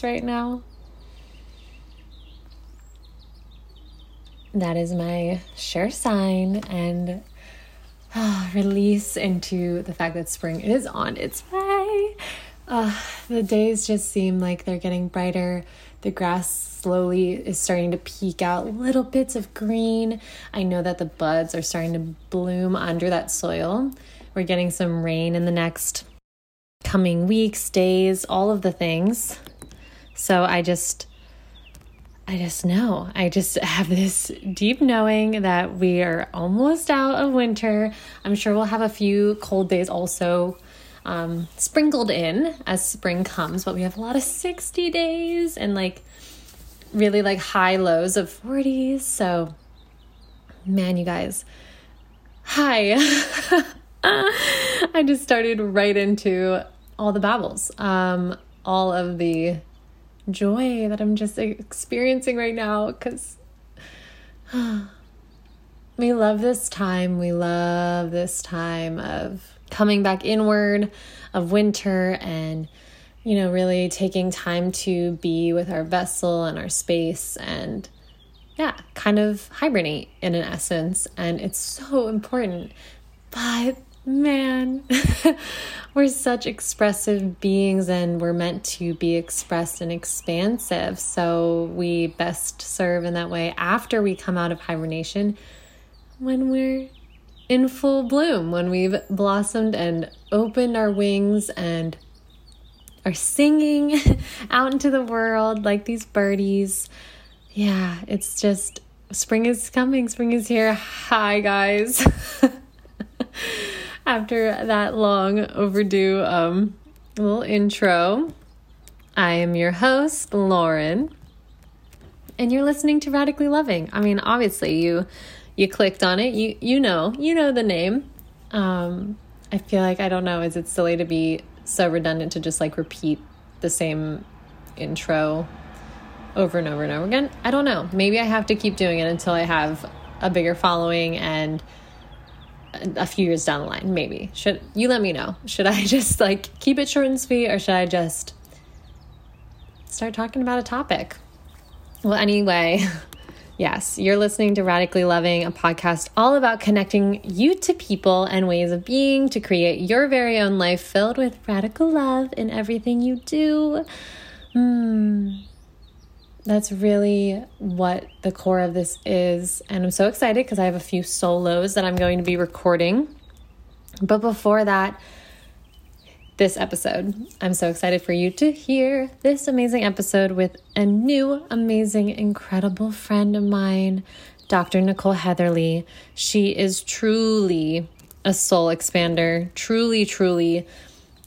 right now. That is my sure sign and uh, release into the fact that spring is on its way. Uh, the days just seem like they're getting brighter. The grass slowly is starting to peek out little bits of green. I know that the buds are starting to bloom under that soil. We're getting some rain in the next coming weeks, days, all of the things. So I just I just know. I just have this deep knowing that we are almost out of winter. I'm sure we'll have a few cold days also um, sprinkled in as spring comes, but we have a lot of 60 days and like really like high lows of 40s. So, man, you guys, hi. I just started right into all the babbles, um, all of the joy that I'm just experiencing right now because we love this time. We love this time of coming back inward, of winter, and you know, really taking time to be with our vessel and our space and yeah, kind of hibernate in an essence. And it's so important. But man, we're such expressive beings and we're meant to be expressed and expansive. So we best serve in that way after we come out of hibernation when we're in full bloom, when we've blossomed and opened our wings and are singing out into the world like these birdies. Yeah, it's just spring is coming, spring is here. Hi, guys. After that long overdue um, little intro, I am your host, Lauren, and you're listening to Radically Loving. I mean, obviously, you you clicked on it. You you know you know the name. Um, I feel like I don't know. Is it silly to be so redundant to just like repeat the same intro over and over and over again. I don't know. Maybe I have to keep doing it until I have a bigger following and a few years down the line. Maybe. Should you let me know? Should I just like keep it short and sweet or should I just start talking about a topic? Well, anyway, Yes, you're listening to Radically Loving, a podcast all about connecting you to people and ways of being to create your very own life filled with radical love in everything you do. Hmm. That's really what the core of this is. And I'm so excited because I have a few solos that I'm going to be recording. But before that, this episode. I'm so excited for you to hear this amazing episode with a new, amazing, incredible friend of mine, Dr. Nicole Heatherly. She is truly a soul expander, truly, truly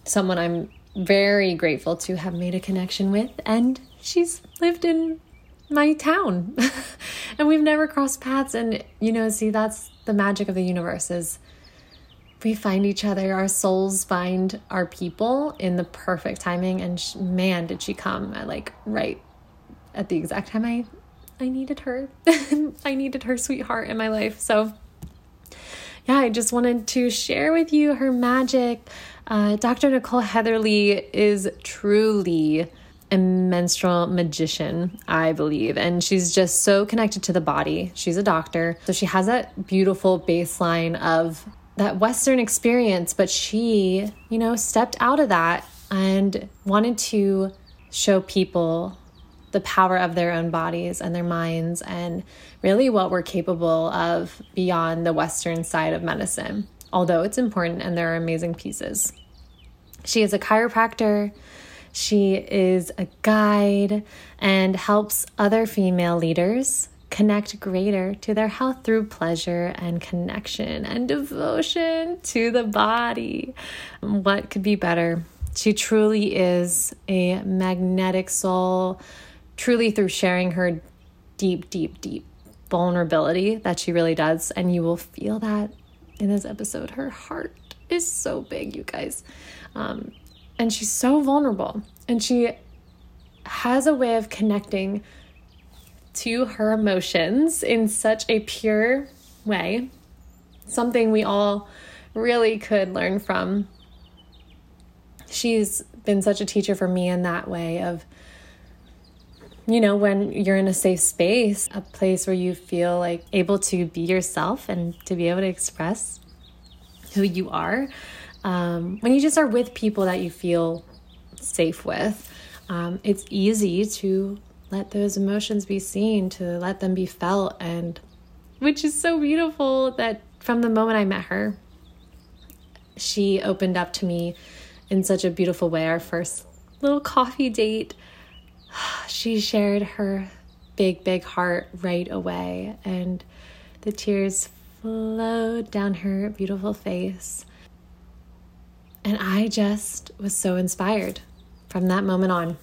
someone I'm very grateful to have made a connection with. And she's lived in my town and we've never crossed paths and you know see that's the magic of the universe is we find each other, our souls find our people in the perfect timing. And man, did she come at like right at the exact time I I needed her. I needed her sweetheart in my life. So yeah, I just wanted to share with you her magic. Uh, Dr. Nicole Heatherly is truly a menstrual magician, I believe. And she's just so connected to the body. She's a doctor. So she has that beautiful baseline of that Western experience, but she, you know, stepped out of that and wanted to show people the power of their own bodies and their minds and really what we're capable of beyond the Western side of medicine, although it's important and there are amazing pieces. She is a chiropractor. She is a guide and helps other female leaders connect greater to their health through pleasure and connection and devotion to the body. What could be better? She truly is a magnetic soul, truly through sharing her deep, deep, deep vulnerability that she really does. And you will feel that in this episode. Her heart is so big, you guys. Um, and she's so vulnerable. And she has a way of connecting to her emotions in such a pure way. Something we all really could learn from. She's been such a teacher for me in that way of you know, when you're in a safe space, a place where you feel like able to be yourself and to be able to express who you are, um, when you just are with people that you feel safe with, um, it's easy to let those emotions be seen, to let them be felt, and which is so beautiful that from the moment I met her, she opened up to me in such a beautiful way. Our first little coffee date she shared her big, big heart right away, and the tears flowed down her beautiful face. And I just was so inspired from that moment on.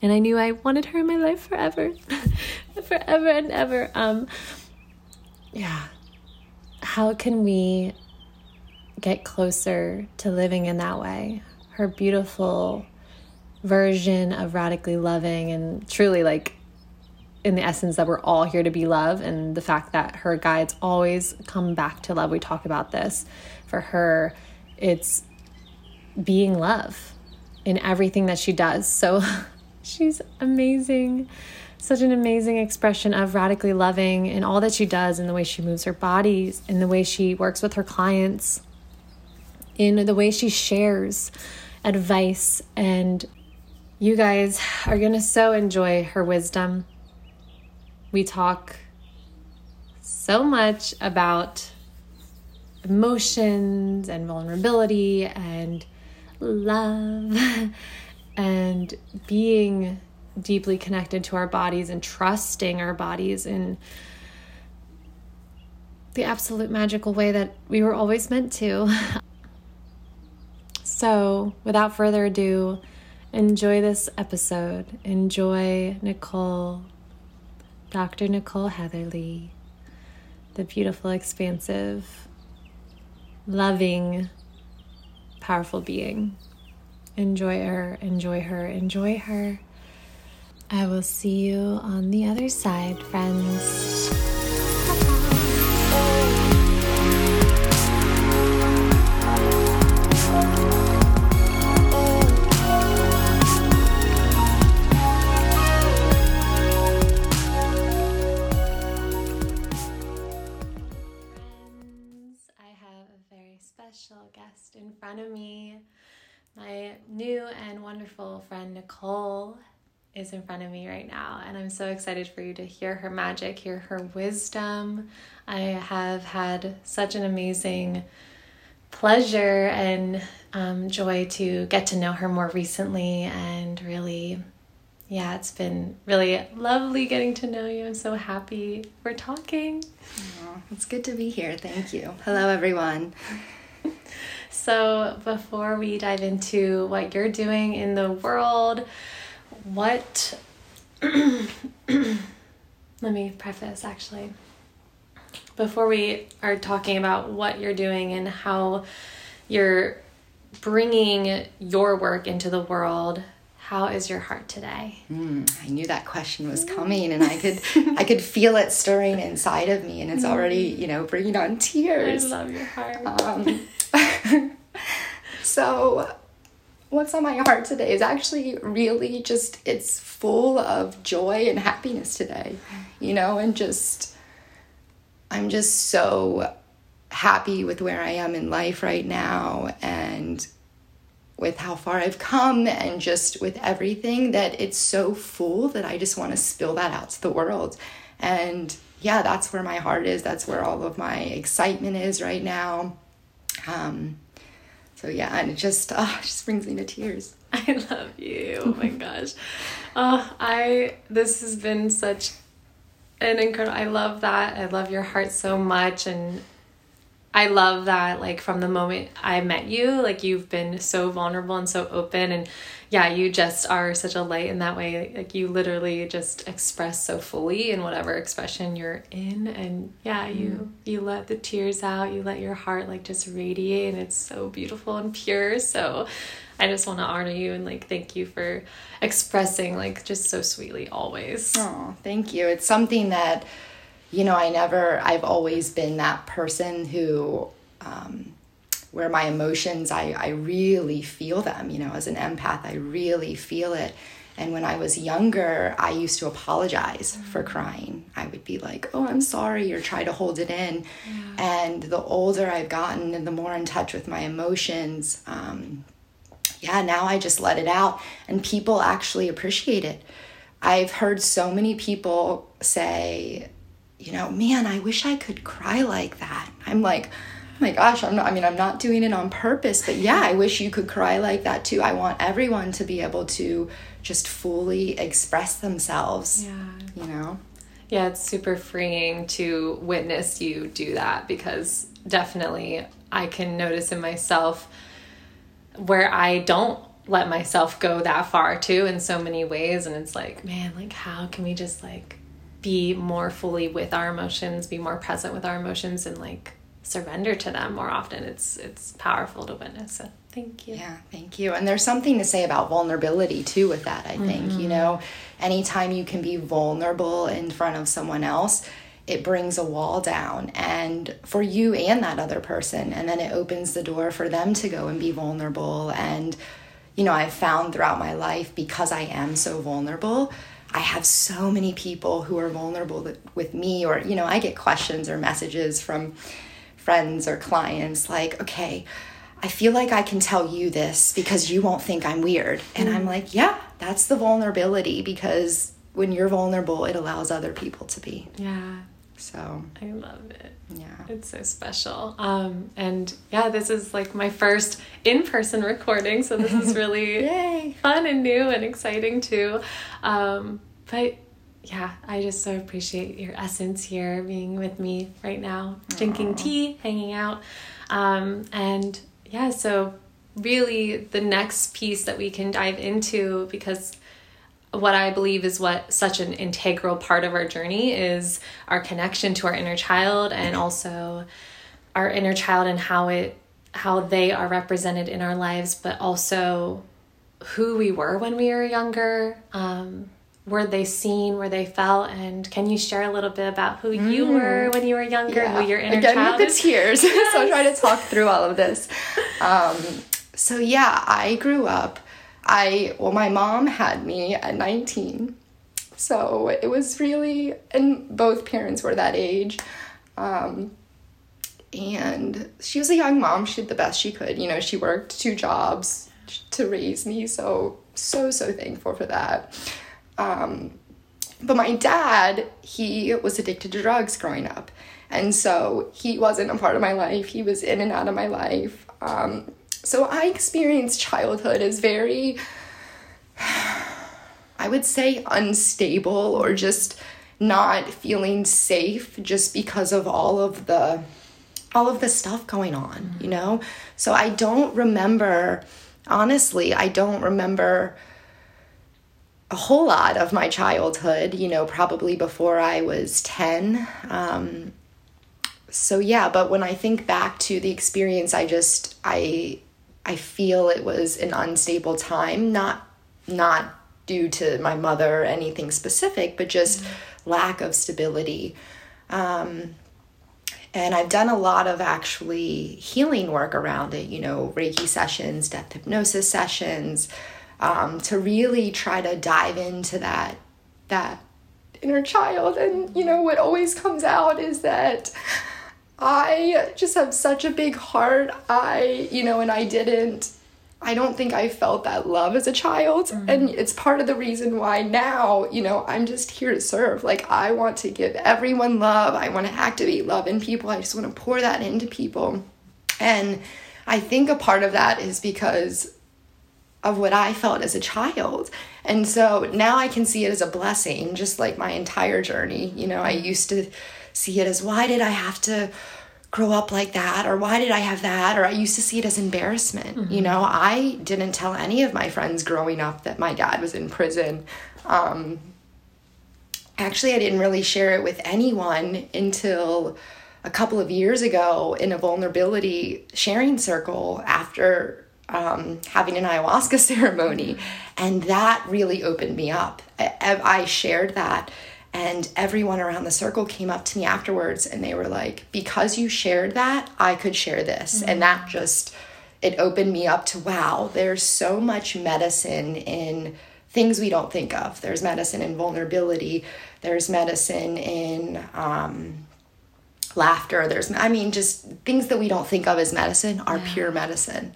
And I knew I wanted her in my life forever, forever and ever. Um, yeah. How can we get closer to living in that way? Her beautiful version of radically loving and truly like in the essence that we're all here to be love and the fact that her guides always come back to love we talk about this for her it's being love in everything that she does so she's amazing such an amazing expression of radically loving in all that she does in the way she moves her bodies, in the way she works with her clients in the way she shares advice and you guys are going to so enjoy her wisdom. We talk so much about emotions and vulnerability and love and being deeply connected to our bodies and trusting our bodies in the absolute magical way that we were always meant to. so, without further ado, enjoy this episode. Enjoy Nicole, Dr. Nicole Heatherly, the beautiful, expansive, loving, powerful being. Enjoy her, enjoy her, enjoy her. I will see you on the other side, friends. In front of me. My new and wonderful friend Nicole is in front of me right now, and I'm so excited for you to hear her magic, hear her wisdom. I have had such an amazing pleasure and um, joy to get to know her more recently, and really, yeah, it's been really lovely getting to know you. I'm so happy we're talking. it's good to be here. Thank you. Hello, everyone. So, before we dive into what you're doing in the world, what. Let me preface actually. Before we are talking about what you're doing and how you're bringing your work into the world, how is your heart today? Mm, I knew that question was coming, and I could I could feel it stirring inside of me, and it's already you know bringing on tears. I love your heart. Um, so what's on my heart today is actually really just it's full of joy and happiness today you know and just i'm just so happy with where i am in life right now and with how far i've come and just with everything that it's so full that i just want to spill that out to the world and yeah that's where my heart is that's where all of my excitement is right now um, so yeah, and it just oh, it just brings me to tears. I love you. Oh my gosh. Oh, I this has been such an incredible I love that. I love your heart so much and I love that like from the moment I met you, like you've been so vulnerable and so open and yeah, you just are such a light in that way. Like you literally just express so fully in whatever expression you're in and yeah, you mm. you let the tears out, you let your heart like just radiate and it's so beautiful and pure. So I just want to honor you and like thank you for expressing like just so sweetly always. Oh, thank you. It's something that you know, I never, I've always been that person who um, where my emotions I, I really feel them you know as an empath i really feel it and when i was younger i used to apologize mm-hmm. for crying i would be like oh i'm sorry or try to hold it in yeah. and the older i've gotten and the more in touch with my emotions um, yeah now i just let it out and people actually appreciate it i've heard so many people say you know man i wish i could cry like that i'm like oh my gosh, I'm not, I mean, I'm not doing it on purpose, but yeah, I wish you could cry like that too. I want everyone to be able to just fully express themselves. Yeah. You know? Yeah, it's super freeing to witness you do that because definitely I can notice in myself where I don't let myself go that far too in so many ways. And it's like, man, like, how can we just like be more fully with our emotions, be more present with our emotions, and like surrender to them more often. It's it's powerful to witness. So thank you. Yeah, thank you. And there's something to say about vulnerability too with that, I think. Mm-hmm. You know, anytime you can be vulnerable in front of someone else, it brings a wall down and for you and that other person and then it opens the door for them to go and be vulnerable and you know, I've found throughout my life because I am so vulnerable, I have so many people who are vulnerable with me, or, you know, I get questions or messages from friends or clients like, okay, I feel like I can tell you this because you won't think I'm weird. And mm. I'm like, yeah, that's the vulnerability because when you're vulnerable, it allows other people to be. Yeah. So I love it. Yeah. It's so special. Um, and yeah, this is like my first in person recording. So this is really fun and new and exciting too. Um, but yeah, I just so appreciate your essence here, being with me right now, Aww. drinking tea, hanging out. Um, and yeah, so really the next piece that we can dive into, because what I believe is what such an integral part of our journey is our connection to our inner child and also our inner child and how it how they are represented in our lives, but also who we were when we were younger. Um, were they seen, were they felt, and can you share a little bit about who mm. you were when you were younger, yeah. who your inner Again child with the tears. Yes. so I'll try to talk through all of this. Um, so yeah, I grew up. I well, my mom had me at 19, so it was really, and both parents were that age. Um, and she was a young mom. She did the best she could. You know, she worked two jobs to raise me. So so so thankful for that. Um, but my dad, he was addicted to drugs growing up. And so he wasn't a part of my life. He was in and out of my life. Um, so I experienced childhood as very, I would say, unstable or just not feeling safe just because of all of the all of the stuff going on, you know? So I don't remember honestly, I don't remember a whole lot of my childhood, you know, probably before I was 10. Um, so yeah, but when I think back to the experience, I just I I feel it was an unstable time, not not due to my mother or anything specific, but just mm-hmm. lack of stability. Um, and I've done a lot of actually healing work around it, you know, Reiki sessions, death hypnosis sessions, um, to really try to dive into that that inner child and you know what always comes out is that I just have such a big heart I you know and I didn't I don't think I felt that love as a child. Mm-hmm. And it's part of the reason why now, you know, I'm just here to serve. Like, I want to give everyone love. I want to activate love in people. I just want to pour that into people. And I think a part of that is because of what I felt as a child. And so now I can see it as a blessing, just like my entire journey. You know, I used to see it as why did I have to grow up like that or why did I have that or I used to see it as embarrassment. Mm-hmm. You know, I didn't tell any of my friends growing up that my dad was in prison. Um, actually, I didn't really share it with anyone until a couple of years ago in a vulnerability sharing circle after um, having an ayahuasca ceremony, and that really opened me up. I, I shared that, And everyone around the circle came up to me afterwards and they were like, because you shared that, I could share this. Mm-hmm. And that just, it opened me up to wow, there's so much medicine in things we don't think of. There's medicine in vulnerability, there's medicine in, um, laughter there's i mean just things that we don't think of as medicine are yeah. pure medicine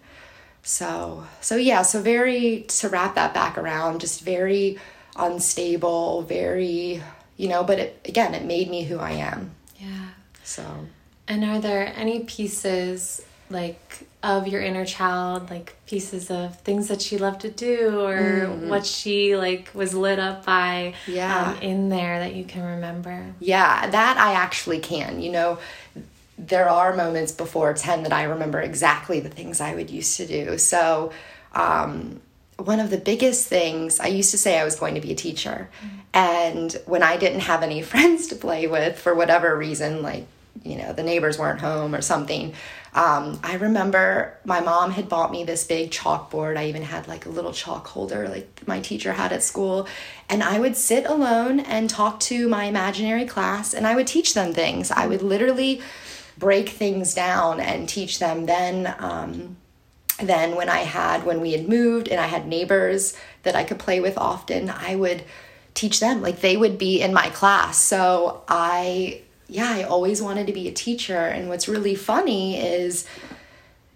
so so yeah so very to wrap that back around just very unstable very you know but it, again it made me who i am. Yeah. So. And are there any pieces like of your inner child like pieces of things that she loved to do or mm-hmm. what she like was lit up by yeah. um, in there that you can remember? Yeah that i actually can you know. There are moments before 10 that i remember exactly the things i would used to do. So um, one of the biggest things i used to say i was going to be a teacher. Mm-hmm. and when i didn't have any friends to play with for whatever reason like you know the neighbors weren't home or something um, i remember my mom had bought me this big chalkboard. I even had like a little chalk holder like my teacher had at school. And i would sit alone and talk to my imaginary class and i would teach them things. I would literally break things down and teach them. Then um, then when i had when we had moved and i had neighbors that i could play with often i would teach them like they would be in my class so i yeah, I always wanted to be a teacher. And what's really funny is,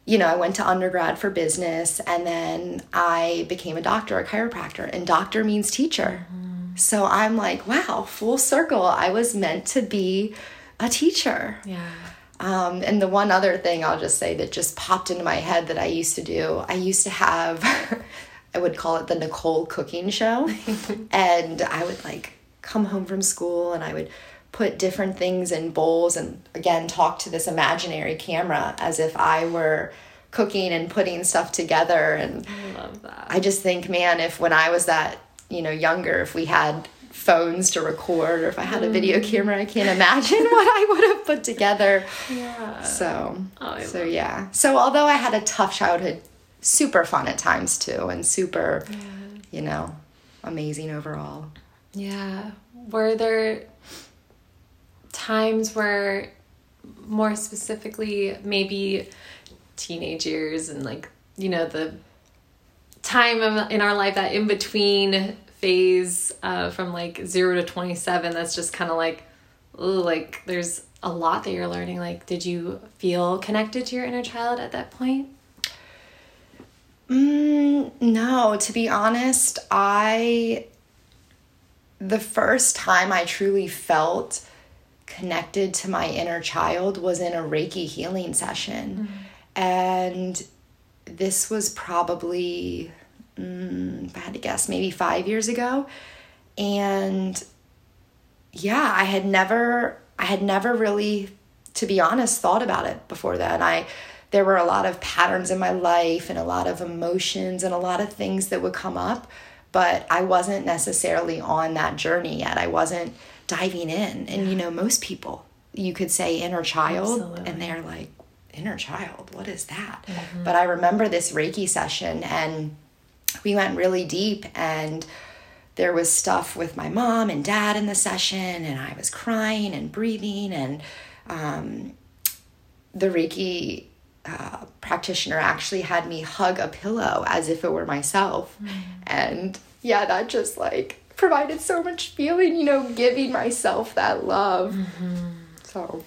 you know, I went to undergrad for business and then I became a doctor, a chiropractor, and doctor means teacher. Mm-hmm. So I'm like, wow, full circle. I was meant to be a teacher. Yeah. Um, and the one other thing I'll just say that just popped into my head that I used to do, I used to have, I would call it the Nicole cooking show. and I would like come home from school and I would put different things in bowls and again talk to this imaginary camera as if I were cooking and putting stuff together and I love that. I just think man if when I was that you know younger if we had phones to record or if I had a video mm. camera I can't imagine what I would have put together. Yeah. So oh, so yeah. So although I had a tough childhood super fun at times too and super yeah. you know amazing overall. Yeah. Were there times where more specifically maybe teenage years and like you know the time of, in our life that in between phase uh, from like 0 to 27 that's just kind of like ooh, like there's a lot that you're learning like did you feel connected to your inner child at that point mm, no to be honest i the first time i truly felt connected to my inner child was in a Reiki healing session. Mm-hmm. And this was probably, mm, I had to guess, maybe five years ago. And yeah, I had never, I had never really, to be honest, thought about it before that. I, there were a lot of patterns in my life and a lot of emotions and a lot of things that would come up, but I wasn't necessarily on that journey yet. I wasn't diving in. And you know, most people, you could say inner child, Absolutely. and they're like, inner child, what is that? Mm-hmm. But I remember this Reiki session, and we went really deep, and there was stuff with my mom and dad in the session, and I was crying and breathing, and um, the Reiki uh, practitioner actually had me hug a pillow as if it were myself. Mm. And yeah, that just like provided so much feeling, you know, giving myself that love. Mm-hmm. So,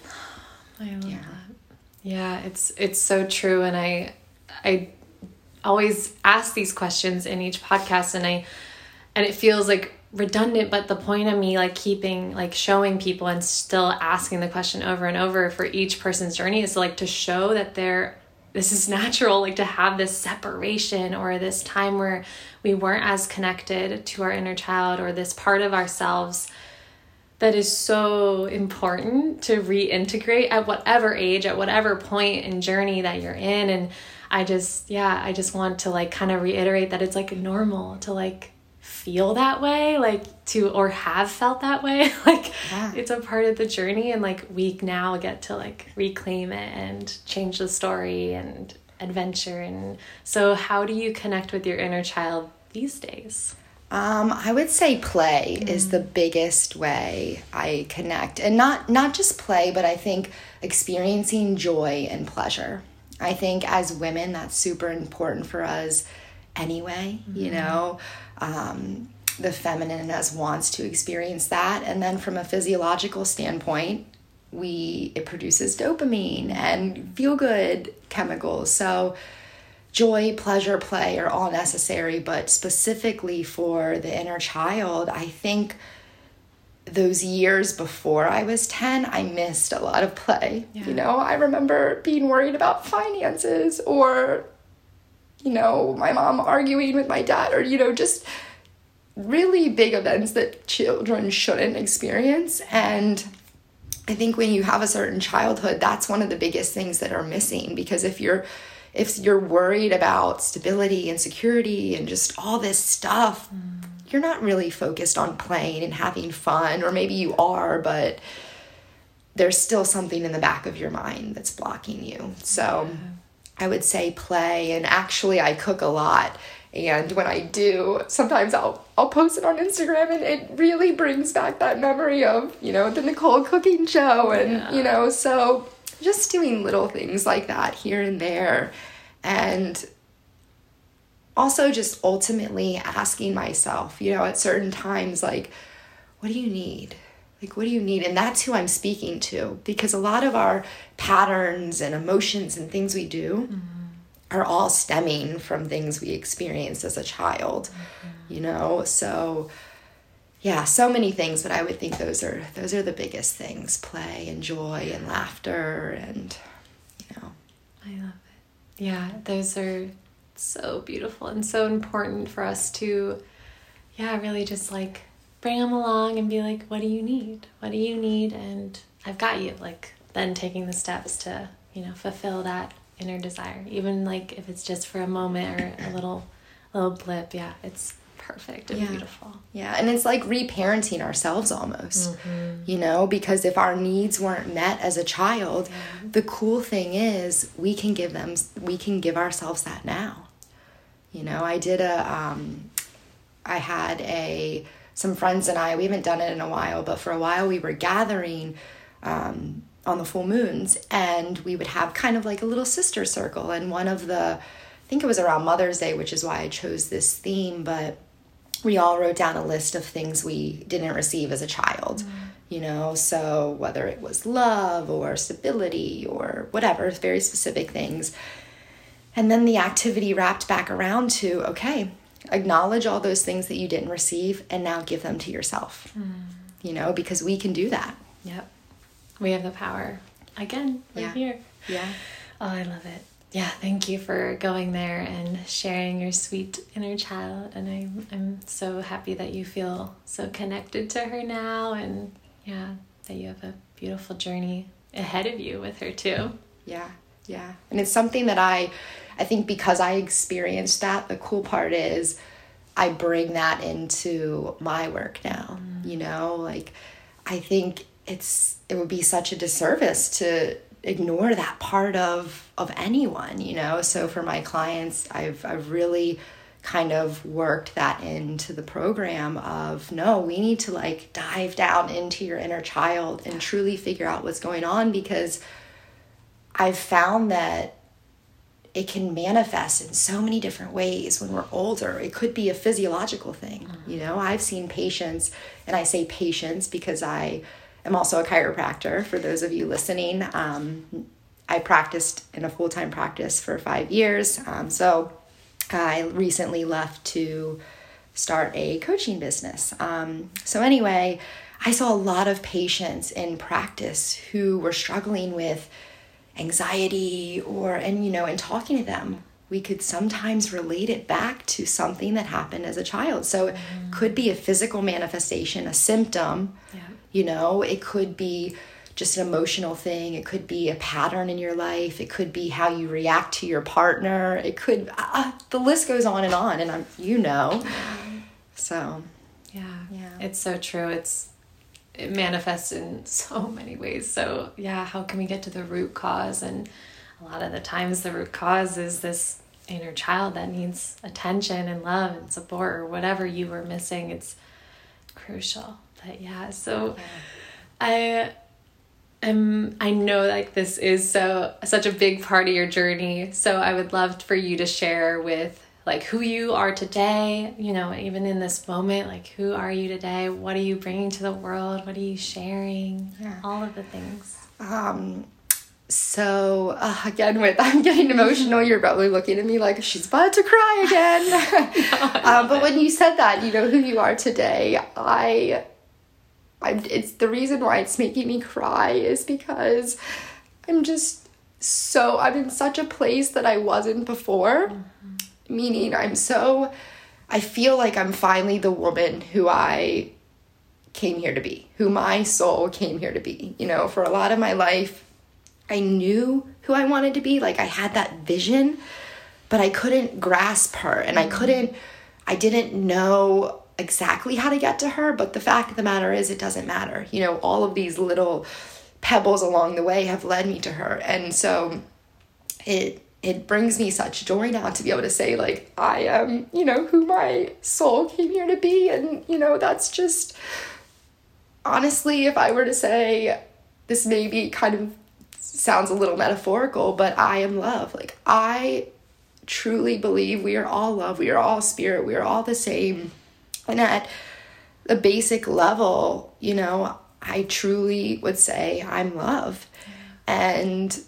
I love yeah. that. Yeah, it's it's so true, and I I always ask these questions in each podcast, and I and it feels like redundant but the point of me like keeping like showing people and still asking the question over and over for each person's journey is like to show that they're this is natural like to have this separation or this time where we weren't as connected to our inner child or this part of ourselves that is so important to reintegrate at whatever age at whatever point and journey that you're in. And i just yeah i just want to like kind of reiterate that it's like normal to like feel that way like to or have felt that way like yeah. it's a part of the journey and like we now get to like reclaim it and change the story and adventure and so how do you connect with your inner child these days Um, I would say play mm. is the biggest way I connect, and not not just play, but I think experiencing joy and pleasure. I think as women, that's super important for us anyway. Mm-hmm. You know, um, the feminine in us wants to experience that, and then from a physiological standpoint, we it produces dopamine and feel good chemicals. So joy, pleasure, play are all necessary, but specifically for the inner child, I think those years before I was 10, I missed a lot of play. Yeah. You know, I remember being worried about finances or, you know, my mom arguing with my dad or, you know, just really big events that children shouldn't experience. And I think when you have a certain childhood, that's one of the biggest things that are missing because if you're if you're worried about stability and security and just all this stuff, mm. You're not really focused on playing and having fun, or maybe you are, but there's still something in the back of your mind that's blocking you. So yeah. I would say play, and actually, I cook a lot. And when I do, sometimes I'll I'll post it on Instagram and it really brings back that memory of, you know, the Nicole cooking show and yeah. you know, so just doing little things like that here and there. And also just ultimately asking myself, you know, at certain times, like, what do you need? Like, what do you need? And that's who I'm speaking to because a lot of our patterns and emotions and things we do mm-hmm. are all stemming from things we experienced as a child, mm-hmm. you know? So, yeah, so many things, but I would think those are those are the biggest things: play and joy and laughter, and you know. I love it. Yeah, those are so beautiful and so important for us to, yeah, really just like bring them along and be like, "What do you need? What do you need?" And I've got you. Like then taking the steps to you know fulfill that inner desire, even like if it's just for a moment or a little little blip. Yeah, it's perfect and yeah. beautiful. Yeah, and it's like reparenting ourselves almost, mm-hmm. you know, because if our needs weren't met as a child, yeah. the cool thing is we can give them, we can give ourselves that now. You know, I did a, um, I had a, some friends and I, we haven't done it in a while, but for a while we were gathering um, on the full moons and we would have kind of like a little sister circle. And one of the, I think it was around Mother's Day, which is why I chose this theme, but we all wrote down a list of things we didn't receive as a child. Mm. You know, so whether it was love or stability or whatever, very specific things. And then the activity wrapped back around to okay, acknowledge all those things that you didn't receive and now give them to yourself. Mm. You know, because we can do that. Yep. We have the power. Again, right yeah. here. Yeah. Oh, I love it yeah, thank you for going there and sharing your sweet inner child. And I'm I'm so happy that you feel so connected to her now, and yeah, that you have a beautiful journey ahead of you with her too. Yeah, yeah, and it's something that I, I think because I experienced that. The cool part is, I bring that into my work now. Mm. You know, like, I think it's it would be such a disservice to ignore that part of of anyone you know so for my clients i've i've really kind of worked that into the program of no we need to like dive down into your inner child and truly figure out what's going on because i've found that it can manifest in so many different ways when we're older. It could be a physiological thing. Mm-hmm. You know, I've seen patients, and I say patients because I am also a chiropractor for those of you listening. Um, I practiced in a full time practice for five years. Um, so I recently left to start a coaching business. Um, so, anyway, I saw a lot of patients in practice who were struggling with anxiety or, and you know, in talking to them, we could sometimes relate it back to something that happened as a child. So, it mm. could be a physical manifestation, a symptom. Yeah you know, it could be just an emotional thing. It could be a pattern in your life. It could be how you react to your partner. It could, uh, the list goes on and on. And I'm, you know, so yeah, yeah, it's so true. It's, it manifests in so many ways. So yeah, how can we get to the root cause? And a lot of the times the root cause is this inner child that needs attention and love and support or whatever you were missing it's crucial but yeah so i am i know like this is so such a big part of your journey so i would love for you to share with like who you are today you know even in this moment like who are you today? What are you bringing to the world? What are you sharing? Yeah. all of the things. Um so uh, again with i'm getting emotional you're probably looking at me like she's about to cry again. No, um, but when you said that you know who you are today i I'm, it's the reason why it's making me cry is because i'm just so i'm in such a place that i wasn't before mm-hmm meaning I'm so, I feel like I'm finally the woman who I came here to be, who my soul came here to be. You know, for a lot of my life, I knew who I wanted to be. Like I had that vision, but I couldn't grasp her and I couldn't, I didn't know exactly how to get to her. But the fact of the matter is, it doesn't matter. You know, all of these little pebbles along the way have led me to her. And so it, it brings me such joy now to be able to say like i am you know who my soul came here to be and you know that's just honestly if i were to say this maybe kind of sounds a little metaphorical but i am love like i truly believe we are all love we are all spirit we are all the same and at the basic level you know i truly would say i'm love and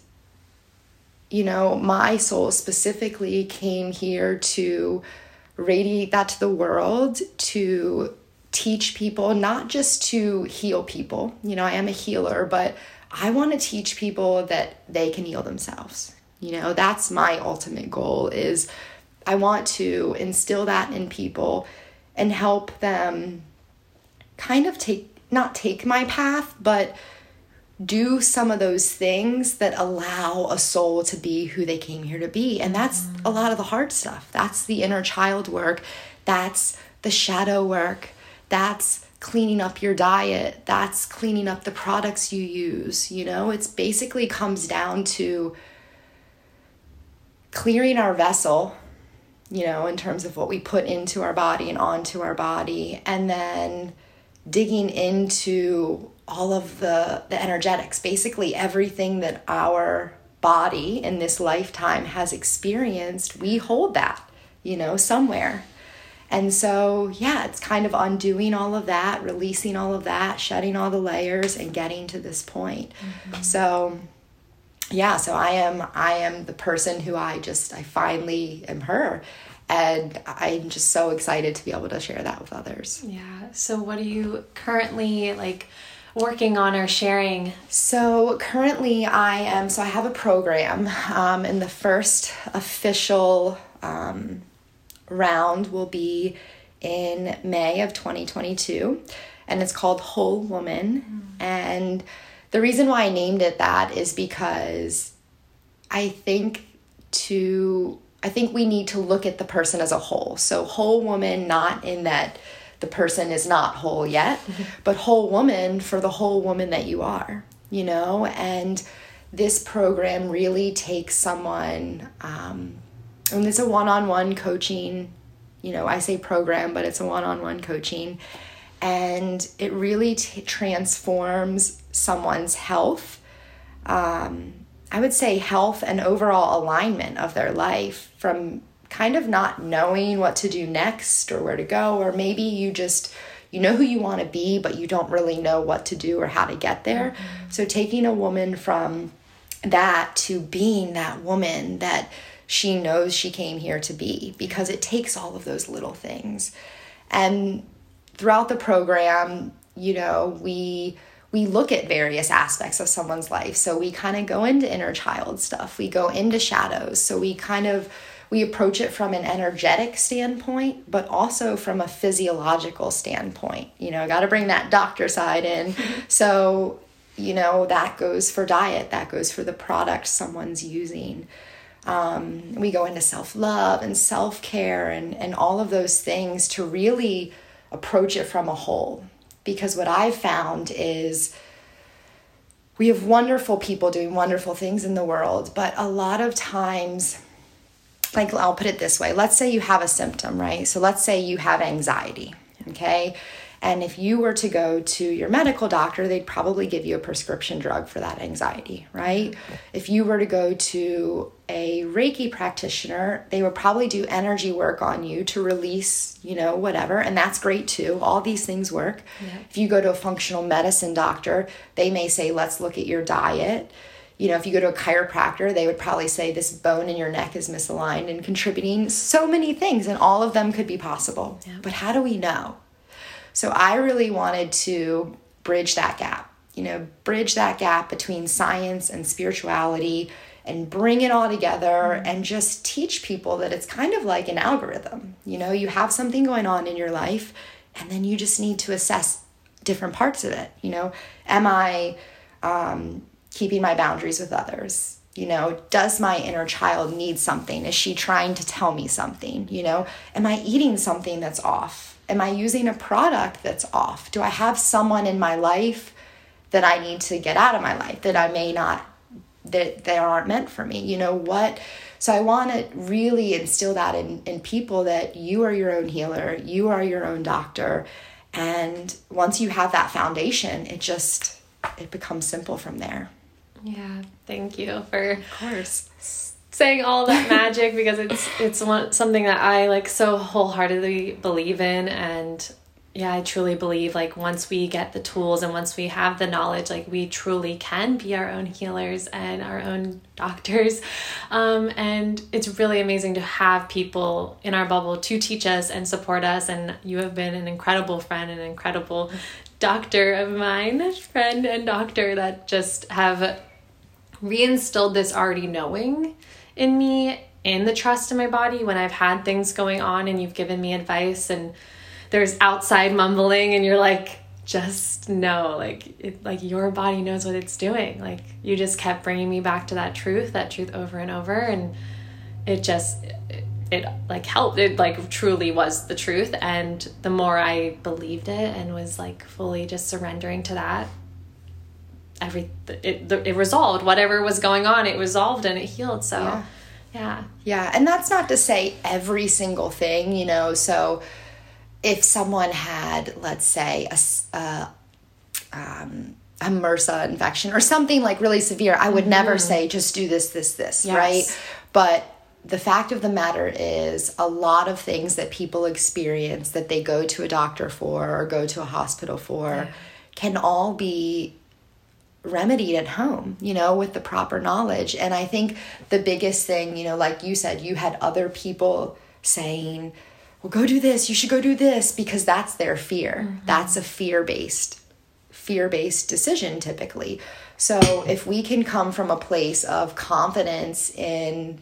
you know, my soul specifically came here to radiate that to the world, to teach people, not just to heal people. You know, I am a healer, but I want to teach people that they can heal themselves. You know, that's my ultimate goal is I want to instill that in people and help them kind of take not take my path, but do some of those things that allow a soul to be who they came here to be. And that's a lot of the hard stuff. That's the inner child work. That's the shadow work. That's cleaning up your diet. That's cleaning up the products you use. You know, it's basically comes down to clearing our vessel, you know, in terms of what we put into our body and onto our body, and then digging into all of the the energetics. Basically everything that our body in this lifetime has experienced we hold that you know somewhere. And so yeah it's kind of undoing all of that releasing all of that shedding all the layers and getting to this point. Mm-hmm. so yeah so i am i am the person who i just i finally am her and i'm just so excited to be able to share that with others yeah so what are you currently like working on or sharing? So currently, I am. So I have a program, um, and the first official um, round will be in May of 2022, and it's called Whole Woman. Mm. And the reason why I named it that is because I think to I think we need to look at the person as a whole. So whole woman, not in that the person is not whole yet, but whole woman for the whole woman that you are, you know? And this program really takes someone, um, and it's a one on one coaching, you know, I say program, but it's a one on one coaching. And it really t- transforms someone's health. Um, I would say health and overall alignment of their life from kind of not knowing what to do next or where to go or maybe you just you know who you want to be but you don't really know what to do or how to get there mm-hmm. so taking a woman from that to being that woman that she knows she came here to be because it takes all of those little things and throughout the program you know we we look at various aspects of someone's life so we kind of go into inner child stuff we go into shadows so we kind of we approach it from an energetic standpoint, but also from a physiological standpoint. You know, I got to bring that doctor side in. so, you know, that goes for diet, that goes for the product someone's using. Um, we go into self love and self care and, and all of those things to really approach it from a whole. Because what I've found is we have wonderful people doing wonderful things in the world, but a lot of times like I'll put it this way. Let's say you have a symptom, right? So let's say you have anxiety, okay? And if you were to go to your medical doctor, they'd probably give you a prescription drug for that anxiety, right? If you were to go to a Reiki practitioner, they would probably do energy work on you to release, you know, whatever. And that's great too. All these things work. Yeah. If you go to a functional medicine doctor, they may say, let's look at your diet. You know, if you go to a chiropractor, they would probably say this bone in your neck is misaligned and contributing so many things, and all of them could be possible. Yeah. But how do we know? So I really wanted to bridge that gap, you know, bridge that gap between science and spirituality and bring it all together mm-hmm. and just teach people that it's kind of like an algorithm. You know, you have something going on in your life and then you just need to assess different parts of it. You know, am I um, keeping my boundaries with others? You know, does my inner child need something? Is she trying to tell me something? You know, am I eating something that's off? Am I using a product that's off? Do I have someone in my life that I need to get out of my life that I may not that they aren't meant for me? You know what? So I want to really instill that in in people that you are your own healer, you are your own doctor, and once you have that foundation, it just it becomes simple from there. Yeah, thank you for of course saying all that magic because it's it's one, something that I like so wholeheartedly believe in and yeah, I truly believe like once we get the tools and once we have the knowledge, like we truly can be our own healers and our own doctors. Um, and it's really amazing to have people in our bubble to teach us and support us. And you have been an incredible friend, an incredible doctor of mine, friend and doctor that just have reinstilled this already knowing in me in the trust in my body when I've had things going on and you've given me advice and there's outside mumbling and you're like just know like it, like your body knows what it's doing. Like you just kept bringing me back to that truth that truth over and over and it just it, it like helped. It like truly was the truth and the more i believed it and was like fully just surrendering to that every it it resolved whatever was going on it resolved and it healed so yeah. yeah yeah and that's not to say every single thing you know so if someone had let's say a, a um, a MRSA infection or something like really severe, I would mm-hmm. never say just do this, this, this, yes. right? But the fact of the matter is, a lot of things that people experience that they go to a doctor for or go to a hospital for yeah. can all be remedied at home, you know, with the proper knowledge. And I think the biggest thing, you know, like you said, you had other people saying, well, go do this, you should go do this, because that's their fear. Mm-hmm. That's a fear based, fear based decision typically. So if we can come from a place of confidence in,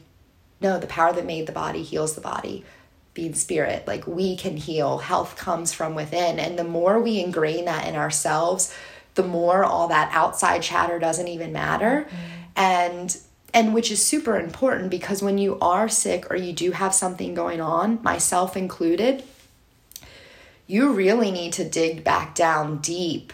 no, the power that made the body heals the body, being spirit, like we can heal, health comes from within. And the more we ingrain that in ourselves, the more all that outside chatter doesn't even matter. Mm-hmm. And and which is super important because when you are sick or you do have something going on, myself included, you really need to dig back down deep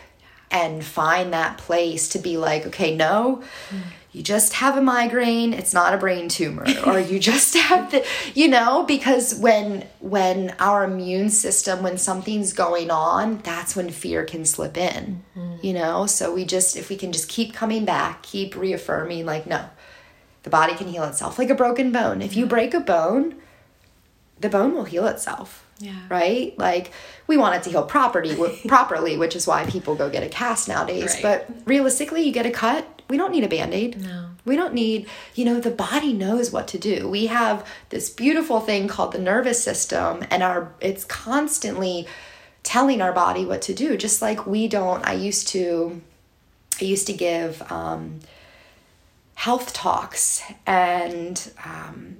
and find that place to be like, okay, no, mm you just have a migraine it's not a brain tumor or you just have the you know because when when our immune system when something's going on that's when fear can slip in mm-hmm. you know so we just if we can just keep coming back keep reaffirming like no the body can heal itself like a broken bone if you break a bone the bone will heal itself yeah. Right? Like we want it to heal property properly, which is why people go get a cast nowadays. Right. But realistically, you get a cut, we don't need a band-aid. No. We don't need, you know, the body knows what to do. We have this beautiful thing called the nervous system and our it's constantly telling our body what to do just like we don't I used to I used to give um, health talks and um,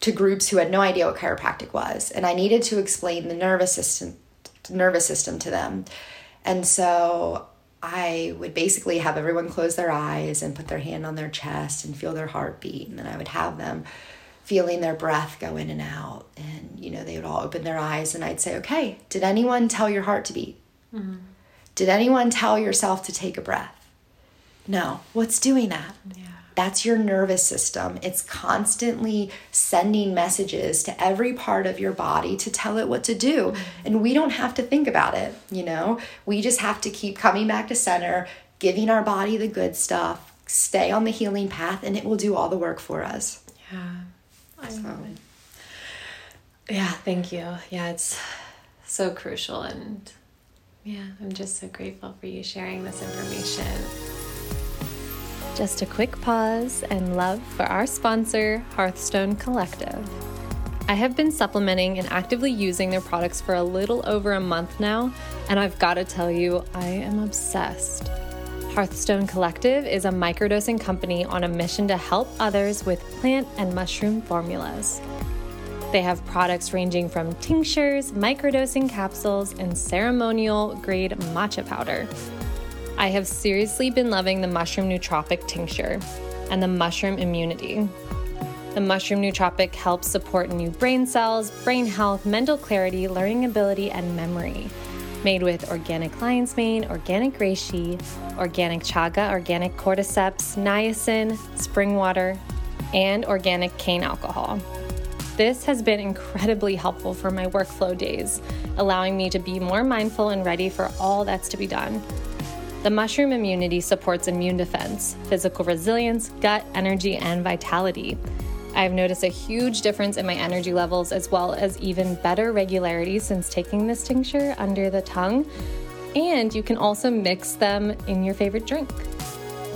to groups who had no idea what chiropractic was and i needed to explain the nervous system nervous system to them and so i would basically have everyone close their eyes and put their hand on their chest and feel their heartbeat. And then i would have them feeling their breath go in and out. And you know they would all open their eyes and i'd say okay did anyone tell your heart to beat? Mm-hmm. did anyone tell yourself to take a breath? No. What's doing that? Yeah That's your nervous system. It's constantly sending messages to every part of your body to tell it what to do. Mm-hmm. And we don't have to think about it, you know? We just have to keep coming back to center, giving our body the good stuff, stay on the healing path, and it will do all the work for us. Yeah. So. Yeah, thank you. Yeah, it's so crucial and yeah, I'm just so grateful for you sharing this information. Just a quick pause and love for our sponsor, Hearthstone Collective. I have been supplementing and actively using their products for a little over a month now, and I've got to tell you, I am obsessed. Hearthstone Collective is a microdosing company on a mission to help others with plant and mushroom formulas. They have products ranging from tinctures, microdosing capsules, and ceremonial grade matcha powder I have seriously been loving the mushroom nootropic tincture and the mushroom immunity. The mushroom nootropic helps support new brain cells, brain health, mental clarity, learning ability, and memory. Made with organic lion's mane, organic reishi, organic chaga, organic cordyceps, niacin, spring water, and organic cane alcohol. This has been incredibly helpful for my workflow days, allowing me to be more mindful and ready for all that's to be done. The mushroom immunity supports immune defense, physical resilience, gut energy, and vitality. I've noticed a huge difference in my energy levels as well as even better regularity since taking this tincture under the tongue. And you can also mix them in your favorite drink.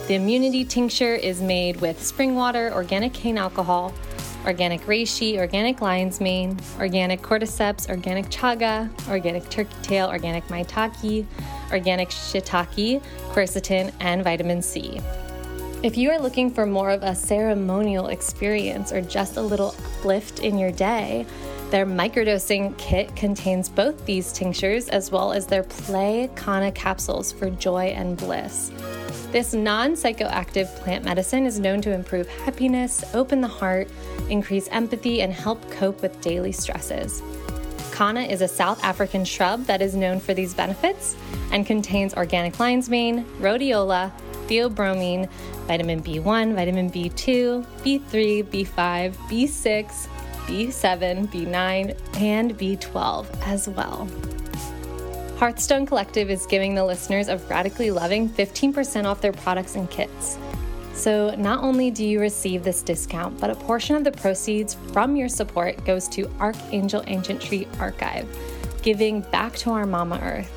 The immunity tincture is made with spring water, organic cane alcohol, organic reishi, organic lion's mane, organic cordyceps, organic chaga, organic turkey tail, organic maitake, organic shiitake, quercetin, and vitamin C. If you are looking for more of a ceremonial experience or just a little uplift in your day, their microdosing kit contains both these tinctures as well as their Play Kanna capsules for joy and bliss. This non psychoactive plant medicine is known to improve happiness, open the heart, increase empathy, and help cope with daily stresses. Kanna is a South African shrub that is known for these benefits and contains organic lion's mane, rhodiola, theobromine, vitamin B1, vitamin B2, B3, B5, B6, B7, B9, and B12 as well. Hearthstone Collective is giving the listeners of Radically Loving 15% off their products and kits. So, not only do you receive this discount, but a portion of the proceeds from your support goes to Archangel Ancient Tree Archive, giving back to our Mama Earth.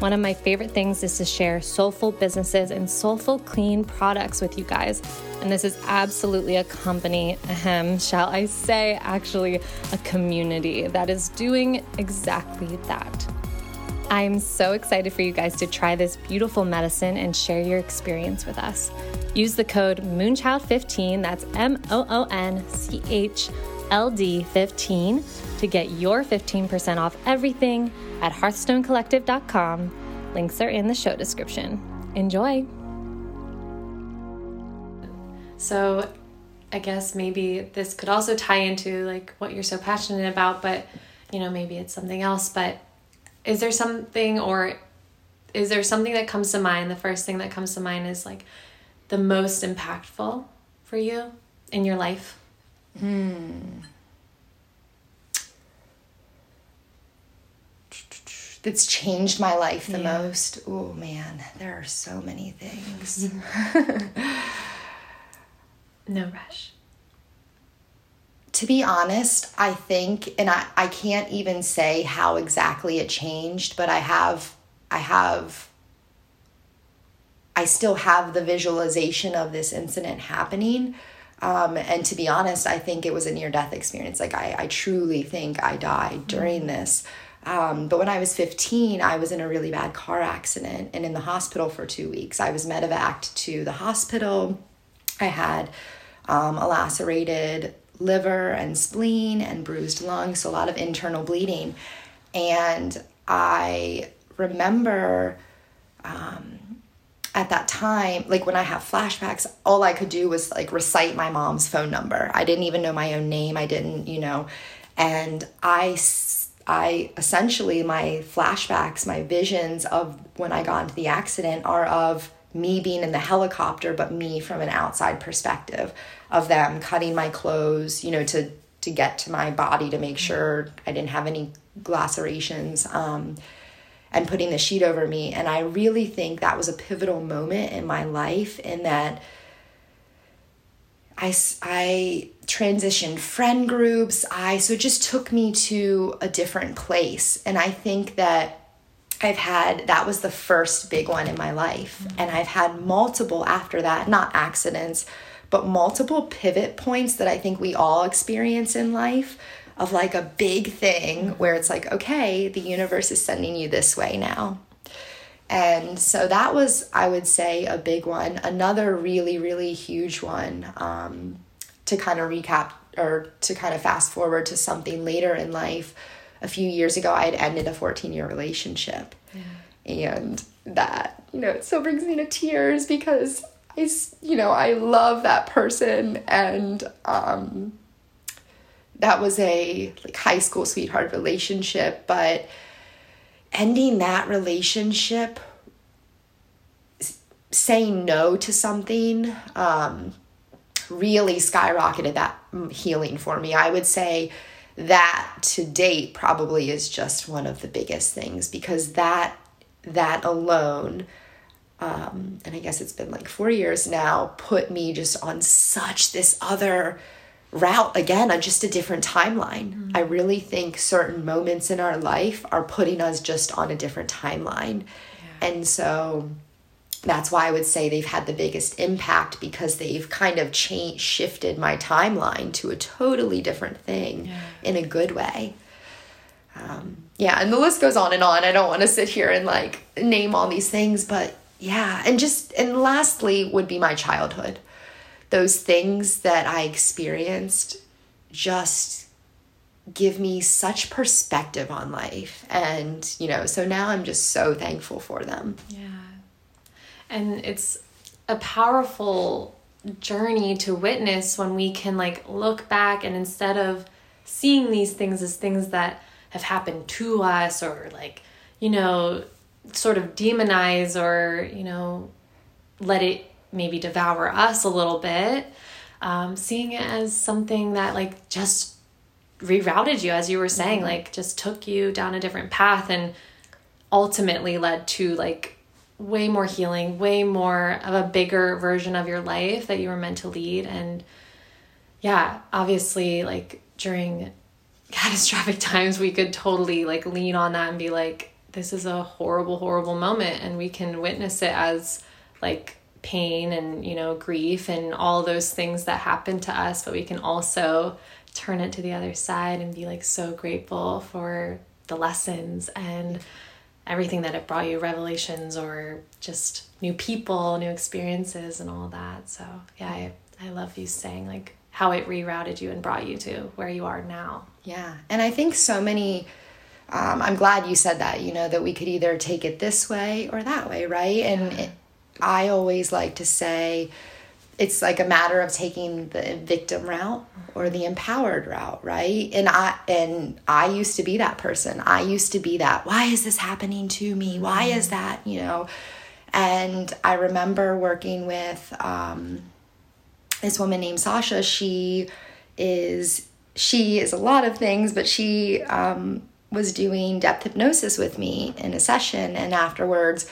One of my favorite things is to share soulful businesses and soulful clean products with you guys. And this is absolutely a company, ahem, shall I say, actually a community that is doing exactly that. I'm so excited for you guys to try this beautiful medicine and share your experience with us. Use the code Moonchild15, that's M O O N C H L D 15, to get your 15% off everything at hearthstonecollective.com. Links are in the show description. Enjoy! So, I guess maybe this could also tie into like what you're so passionate about, but you know, maybe it's something else. But is there something or is there something that comes to mind? The first thing that comes to mind is like the most impactful for you in your life? Hmm. That's changed my life the yeah. most. Oh man. There are so many things. No rush to be honest, I think, and I, I can't even say how exactly it changed, but I have, I have, I still have the visualization of this incident happening. Um, and to be honest, I think it was a near death experience. Like, I, I truly think I died during mm-hmm. this. Um, but when I was 15, I was in a really bad car accident and in the hospital for two weeks. I was medevaced to the hospital. I had um, a lacerated liver and spleen and bruised lungs, so a lot of internal bleeding. And I remember um, at that time, like when I have flashbacks, all I could do was like recite my mom's phone number. I didn't even know my own name. I didn't, you know, and I, I essentially my flashbacks, my visions of when I got into the accident are of me being in the helicopter, but me from an outside perspective of them cutting my clothes, you know, to to get to my body to make sure I didn't have any lacerations. Um, and putting the sheet over me. And I really think that was a pivotal moment in my life in that I, I transitioned friend groups. I, so it just took me to a different place. And I think that I've had, that was the first big one in my life. And I've had multiple after that, not accidents, but multiple pivot points that I think we all experience in life of like a big thing where it's like, okay, the universe is sending you this way now. And so that was, I would say, a big one. Another really, really huge one um, to kind of recap or to kind of fast forward to something later in life. A few years ago, I had ended a 14 year relationship. Yeah. And that, you know, it still brings me to tears because I, you know, I love that person and, um, that was a like high school sweetheart relationship, but ending that relationship saying no to something um, really skyrocketed that healing for me. I would say that to date probably is just one of the biggest things because that that alone um, and I guess it's been like four years now, put me just on such this other route again on just a different timeline. Mm-hmm. I really think certain moments in our life are putting us just on a different timeline. Yeah. And so that's why I would say they've had the biggest impact because they've kind of changed shifted my timeline to a totally different thing yeah. in a good way. Um, yeah, and the list goes on and on. I don't want to sit here and like name all these things, but yeah, and just and lastly would be my childhood those things that I experienced just give me such perspective on life. And, you know, so now I'm just so thankful for them. Yeah. And it's a powerful journey to witness when we can like look back and instead of seeing these things as things that have happened to us or like, you know, sort of demonize or, you know, let it maybe devour us a little bit um, seeing it as something that like just rerouted you as you were saying mm-hmm. like just took you down a different path and ultimately led to like way more healing way more of a bigger version of your life that you were meant to lead. And yeah obviously like during catastrophic times we could totally like lean on that and be like this is a horrible horrible moment. And we can witness it as like pain and you know grief and all those things that happen to us. But we can also turn it to the other side and be like so grateful for the lessons and everything that it brought you revelations or just new people new experiences and all that. So yeah i, I love you saying like how it rerouted you and brought you to where you are now. Yeah. And i think so many um, i'm glad you said that you know that we could either take it this way or that way right? And it, I always like to say it's like a matter of taking the victim route or the empowered route, right? And I and I used to be that person. I used to be that. Why is this happening to me? Why is mm-hmm. that, you know? And I remember working with um, this woman named Sasha. She is she is a lot of things, but she um, was doing depth hypnosis with me in a session, and afterwards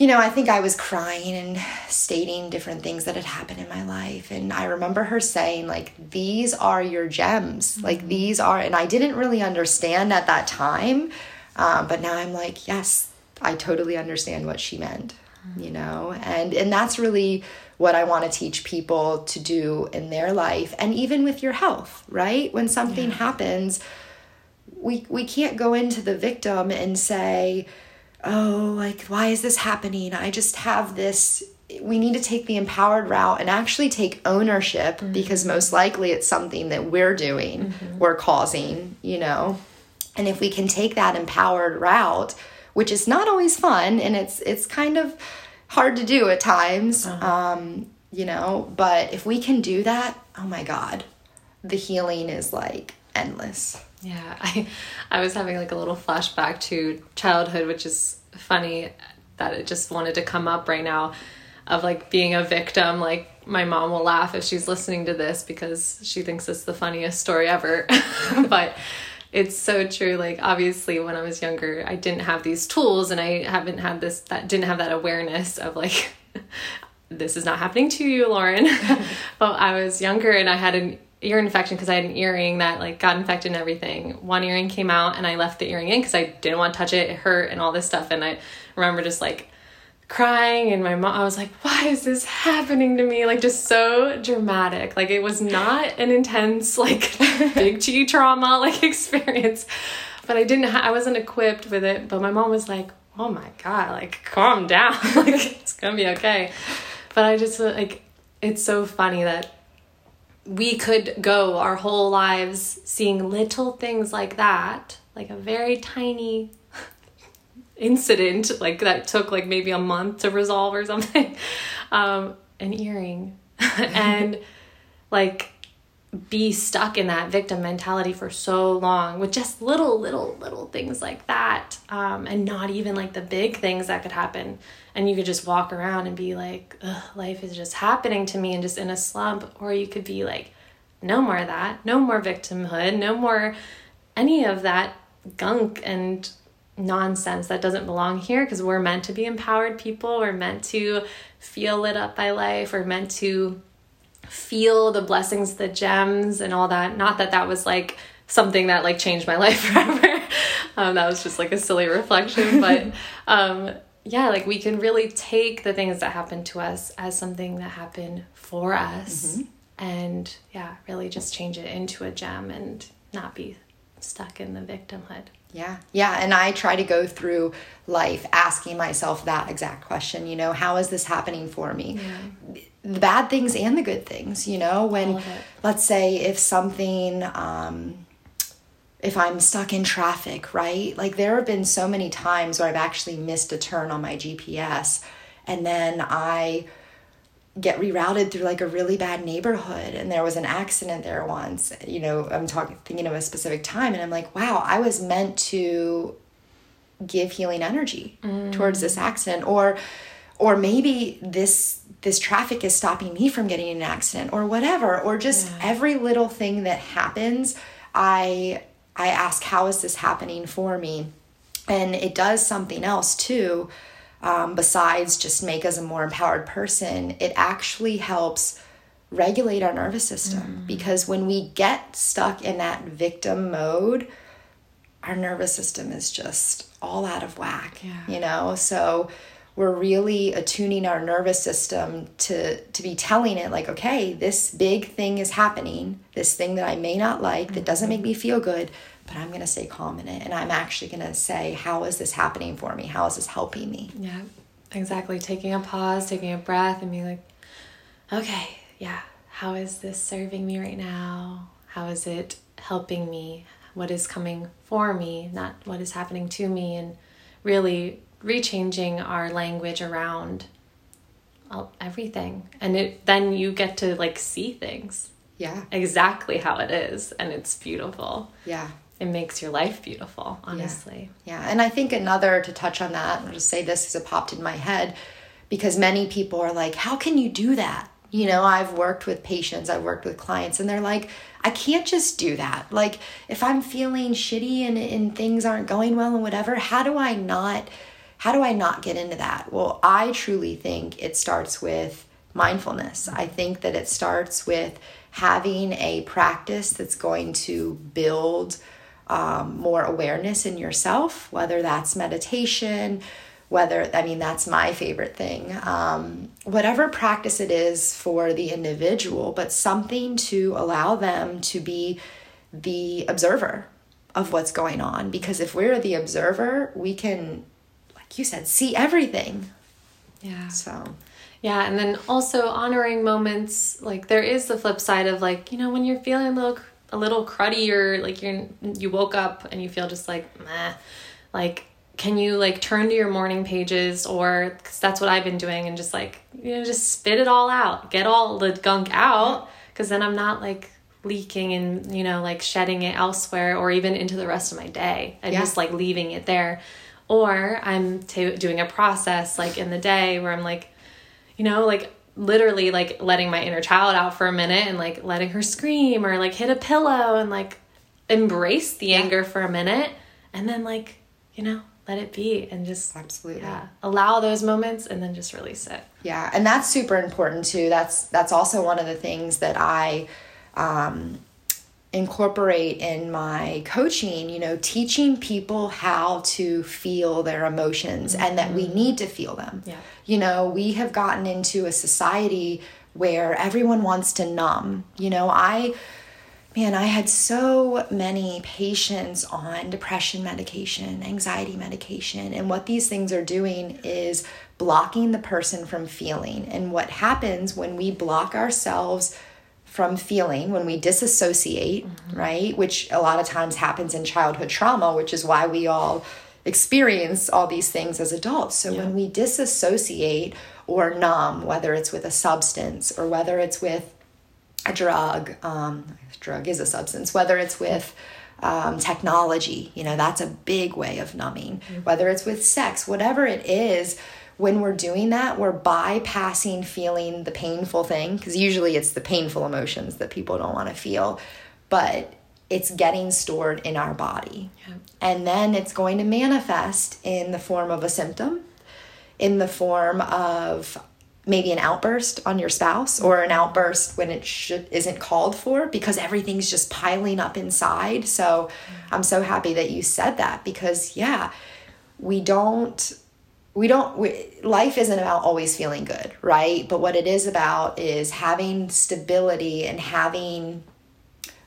you know, I think I was crying and stating different things that had happened in my life. And I remember her saying, like, these are your gems. Mm-hmm. Like, these are, and I didn't really understand at that time. Um, but now I'm like, yes, I totally understand what she meant, mm-hmm. you know? And, and that's really what I want to teach people to do in their life and even with your health, right? When something yeah. happens, we, we can't go into the victim and say, oh, like, why is this happening? I just have this. We need to take the empowered route and actually take ownership mm-hmm. because most likely it's something that we're doing, mm-hmm. we're causing, you know. And if we can take that empowered route, which is not always fun and it's it's kind of hard to do at times, uh-huh. um, you know, but if we can do that, oh my god, the healing is like endless. Yeah, I I was having like a little flashback to childhood, which is funny. that it just wanted to come up right now of like being a victim. Like my mom will laugh if she's listening to this because she thinks it's the funniest story ever. but it's so true. Like obviously when I was younger, I didn't have these tools and I haven't had this that didn't have that awareness of like this is not happening to you, Lauren. but I was younger and I had an ear infection because I had an earring that like got infected and everything. One earring came out and I left the earring in because I didn't want to touch it. It hurt and all this stuff. And I remember just like crying and my mom I was like, why is this happening to me? Like just so dramatic. Like it was not an intense like big T trauma like experience. But I didn't ha- I wasn't equipped with it. But my mom was like, oh my god, like calm down. like it's gonna be okay. But I just like it's so funny that we could go our whole lives seeing little things like that, like a very tiny incident, like that took like maybe a month to resolve or something, um, an earring, and like be stuck in that victim mentality for so long with just little, little, little things like that, um, and not even like the big things that could happen. And you could just walk around and be like, life is just happening to me and just in a slump. Or you could be like, no more of that, no more victimhood, no more any of that gunk and nonsense that doesn't belong here because we're meant to be empowered people. We're meant to feel lit up by life. We're meant to feel the blessings, the gems, and all that. Not that that was like something that like changed my life forever. um, that was just like a silly reflection, but um, yeah, like we can really take the things that happen to us as something that happened for us, mm-hmm. and yeah, really just change it into a gem and not be stuck in the victimhood. Yeah. Yeah. And I try to go through life asking myself that exact question, you know, how is this happening for me? Yeah. The bad things and the good things, you know, when, let's say, if something, um, if I'm stuck in traffic, right? Like there have been so many times where I've actually missed a turn on my GPS and then I get rerouted through like a really bad neighborhood and there was an accident there once you know i'm talking thinking of a specific time and i'm like wow i was meant to give healing energy mm. towards this accident or or maybe this this traffic is stopping me from getting an accident or whatever or just yeah. every little thing that happens i i ask how is this happening for me and it does something else too um, besides just make us a more empowered person, it actually helps regulate our nervous system mm. because when we get stuck in that victim mode, our nervous system is just all out of whack, yeah. you know? So we're really attuning our nervous system to to be telling it like okay this big thing is happening this thing that i may not like mm-hmm. that doesn't make me feel good but I'm going to stay calm in it. And I'm actually going to say, how is this happening for me? How is this helping me? Yeah, exactly. Taking a pause, taking a breath, and being like, okay, yeah, how is this serving me right now? How is it helping me? What is coming for me, not what is happening to me? And really rechanging our language around everything. And it, then you get to like see things. Yeah. Exactly how it is. And it's beautiful. Yeah it makes your life beautiful, honestly. Yeah. yeah. And I think another to touch on that, I'll just say this because it popped in my head, because many people are like, how can you do that? You know, I've worked with patients, I've worked with clients, and they're like, I can't just do that. Like, if I'm feeling shitty and, and things aren't going well and whatever, how do I not? How do I not get into that? Well, I truly think it starts with mindfulness. I think that it starts with having a practice that's going to build um, more awareness in yourself, whether that's meditation, whether, I mean, that's my favorite thing. Um, whatever practice it is for the individual, but something to allow them to be the observer of what's going on. Because if we're the observer, we can, like you said, see everything. Yeah. So. Yeah, and then also honoring moments like there is the flip side of like, you know, when you're feeling a little a little cruddy or like you're you woke up and you feel just like meh. Like can you like turn to your morning pages or because that's what i've been doing and just like you know just spit it all out. Get all the gunk out because then i'm not like leaking and you know like shedding it elsewhere or even into the rest of my day. And yeah. just like leaving it there. Or I'm t- doing a process like in the day where I'm like, you know, like literally like letting my inner child out for a minute and like letting her scream or like hit a pillow and like embrace the anger for a minute and then like, you know, let it be and just absolutely. yeah allow those moments and then just release it. Yeah and that's super important too. That's that's also one of the things that i um, incorporate in my coaching you know teaching people how to feel their emotions mm-hmm. and that we mm-hmm. need to feel them yeah. you know we have gotten into a society where everyone wants to numb you know i man, I had so many patients on depression medication, anxiety medication, and what these things are doing is blocking the person from feeling. And what happens when we block ourselves from feeling, when we disassociate, mm-hmm. right, which a lot of times happens in childhood trauma, which is why we all experience all these things as adults. So yeah. when we disassociate or numb, whether it's with a substance or whether it's with a drug, um, drug is a substance, whether it's with um, technology, you know, that's a big way of numbing, mm-hmm. whether it's with sex, whatever it is. When we're doing that, we're bypassing feeling the painful thing because usually it's the painful emotions that people don't want to feel, but it's getting stored in our body. Yeah. And then it's going to manifest in the form of a symptom, in the form of maybe an outburst on your spouse or an outburst when it should isn't called for because everything's just piling up inside. So I'm so happy that you said that because yeah, we don't we don't we, life isn't about always feeling good, right? But what it is about is having stability and having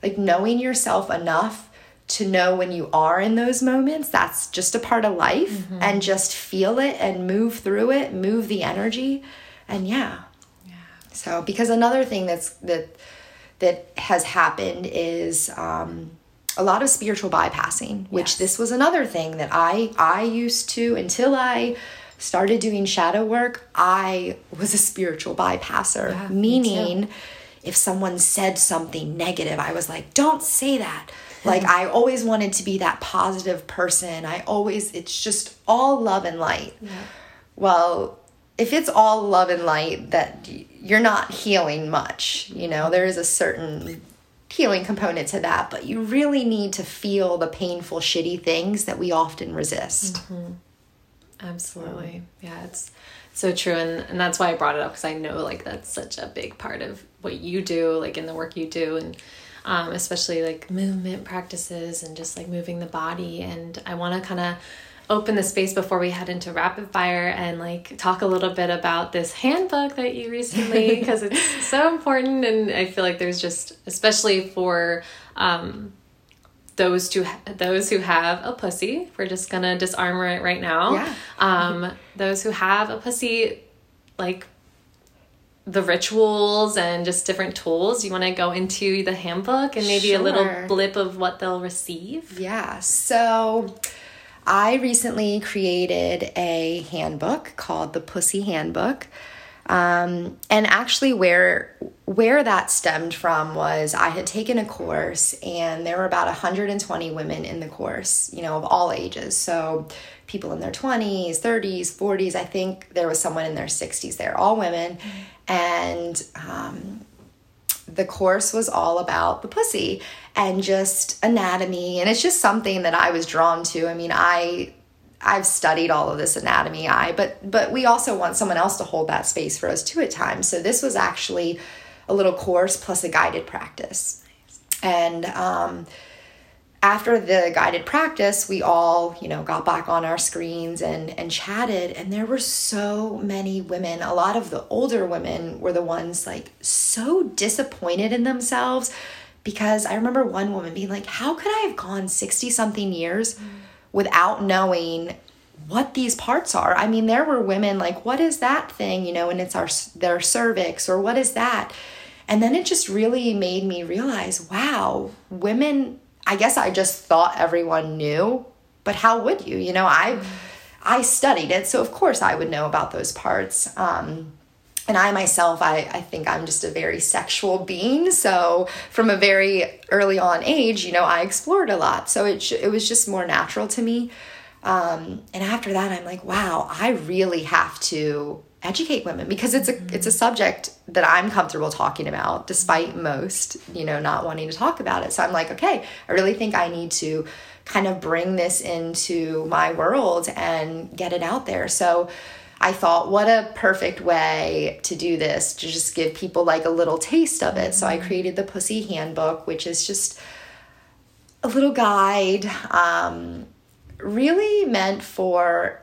like knowing yourself enough to know when you are in those moments that's just a part of life mm-hmm. and just feel it and move through it move the energy and yeah yeah so because another thing that's that that has happened is um a lot of spiritual bypassing which yes. this was another thing that i i used to until i started doing shadow work i was a spiritual bypasser. Yeah, meaning if someone said something negative i was like don't say that. Like i always wanted to be that positive person. I always it's just all love and light. Yeah. well if it's all love and light that you're not healing much you know? There is a certain healing component to that but you really need to feel the painful shitty things that we often resist mm-hmm. absolutely yeah it's so true and, and that's why i brought it up because i know like that's such a big part of what you do like in the work you do and um, especially like movement practices and just like moving the body and i want to kind of open the space before we head into rapid fire and like talk a little bit about this handbook that you recently because it's so important and I feel like there's just especially for um those to those who have a pussy we're just gonna disarmor it right now yeah. um those who have a pussy like the rituals and just different tools you want to go into the handbook and maybe sure. a little blip of what they'll receive yeah so I recently created a handbook called the Pussy Handbook. Um, and actually, where where that stemmed from was I had taken a course, and there were about 120 women in the course, you know, of all ages. So people in their 20s, 30s, 40s. I think there was someone in their 60s there, all women, and um, the course was all about the pussy and just anatomy and it's just something that I was drawn to. I mean, I I've studied all of this anatomy I but but we also want someone else to hold that space for us too at times. So this was actually a little course plus a guided practice. And um after the guided practice, we all, you know, got back on our screens and and chatted and there were so many women. A lot of the older women were the ones like so disappointed in themselves because I remember one woman being like, "How could I have gone 60 something years without knowing what these parts are?" I mean, there were women like, "What is that thing?" you know, and it's our their cervix or what is that? And then it just really made me realize, wow, women I guess I just thought everyone knew, but how would you? You know, I I studied it, so of course I would know about those parts. Um, and I myself, I, I think I'm just a very sexual being. So from a very early on age, you know, I explored a lot. So it, it was just more natural to me. Um, and after that, I'm like, wow, I really have to educate women because it's a it's a subject that I'm comfortable talking about despite most, you know, not wanting to talk about it. So I'm like, okay, I really think I need to kind of bring this into my world and get it out there. So I thought, what a perfect way to do this to just give people like a little taste of it. So I created the Pussy Handbook, which is just a little guide, um, really meant for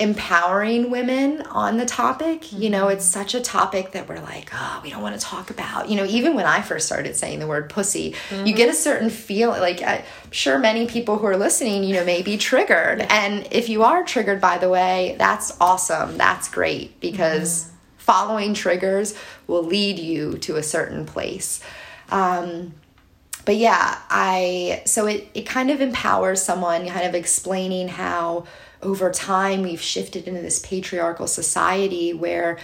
empowering women on the topic. Mm-hmm. You know, it's such a topic that we're like, oh, we don't want to talk about. You know, even when I first started saying the word pussy, mm-hmm. you get a certain feel like I'm sure many people who are listening, you know, may be triggered. Yeah. And if you are triggered, by the way, that's awesome. That's great because mm-hmm. following triggers will lead you to a certain place. Um, but yeah, I so it it kind of empowers someone, kind of explaining how over time we've shifted into this patriarchal society where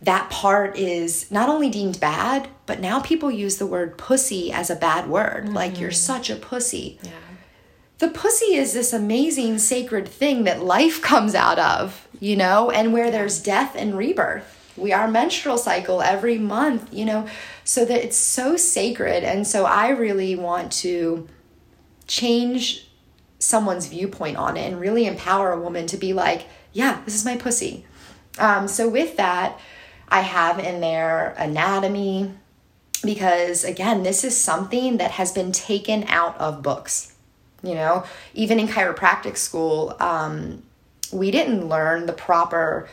that part is not only deemed bad, but now people use the word pussy as a bad word. Mm-hmm. Like you're such a pussy. Yeah. The pussy is this amazing sacred thing that life comes out of, you know, and where there's death and rebirth. We are menstrual cycle every month, you know, so that it's so sacred. And so I really want to change someone's viewpoint on it and really empower a woman to be like, yeah, this is my pussy. Um, so with that, I have in there anatomy because again, this is something that has been taken out of books. You know, even in chiropractic school, um, we didn't learn the proper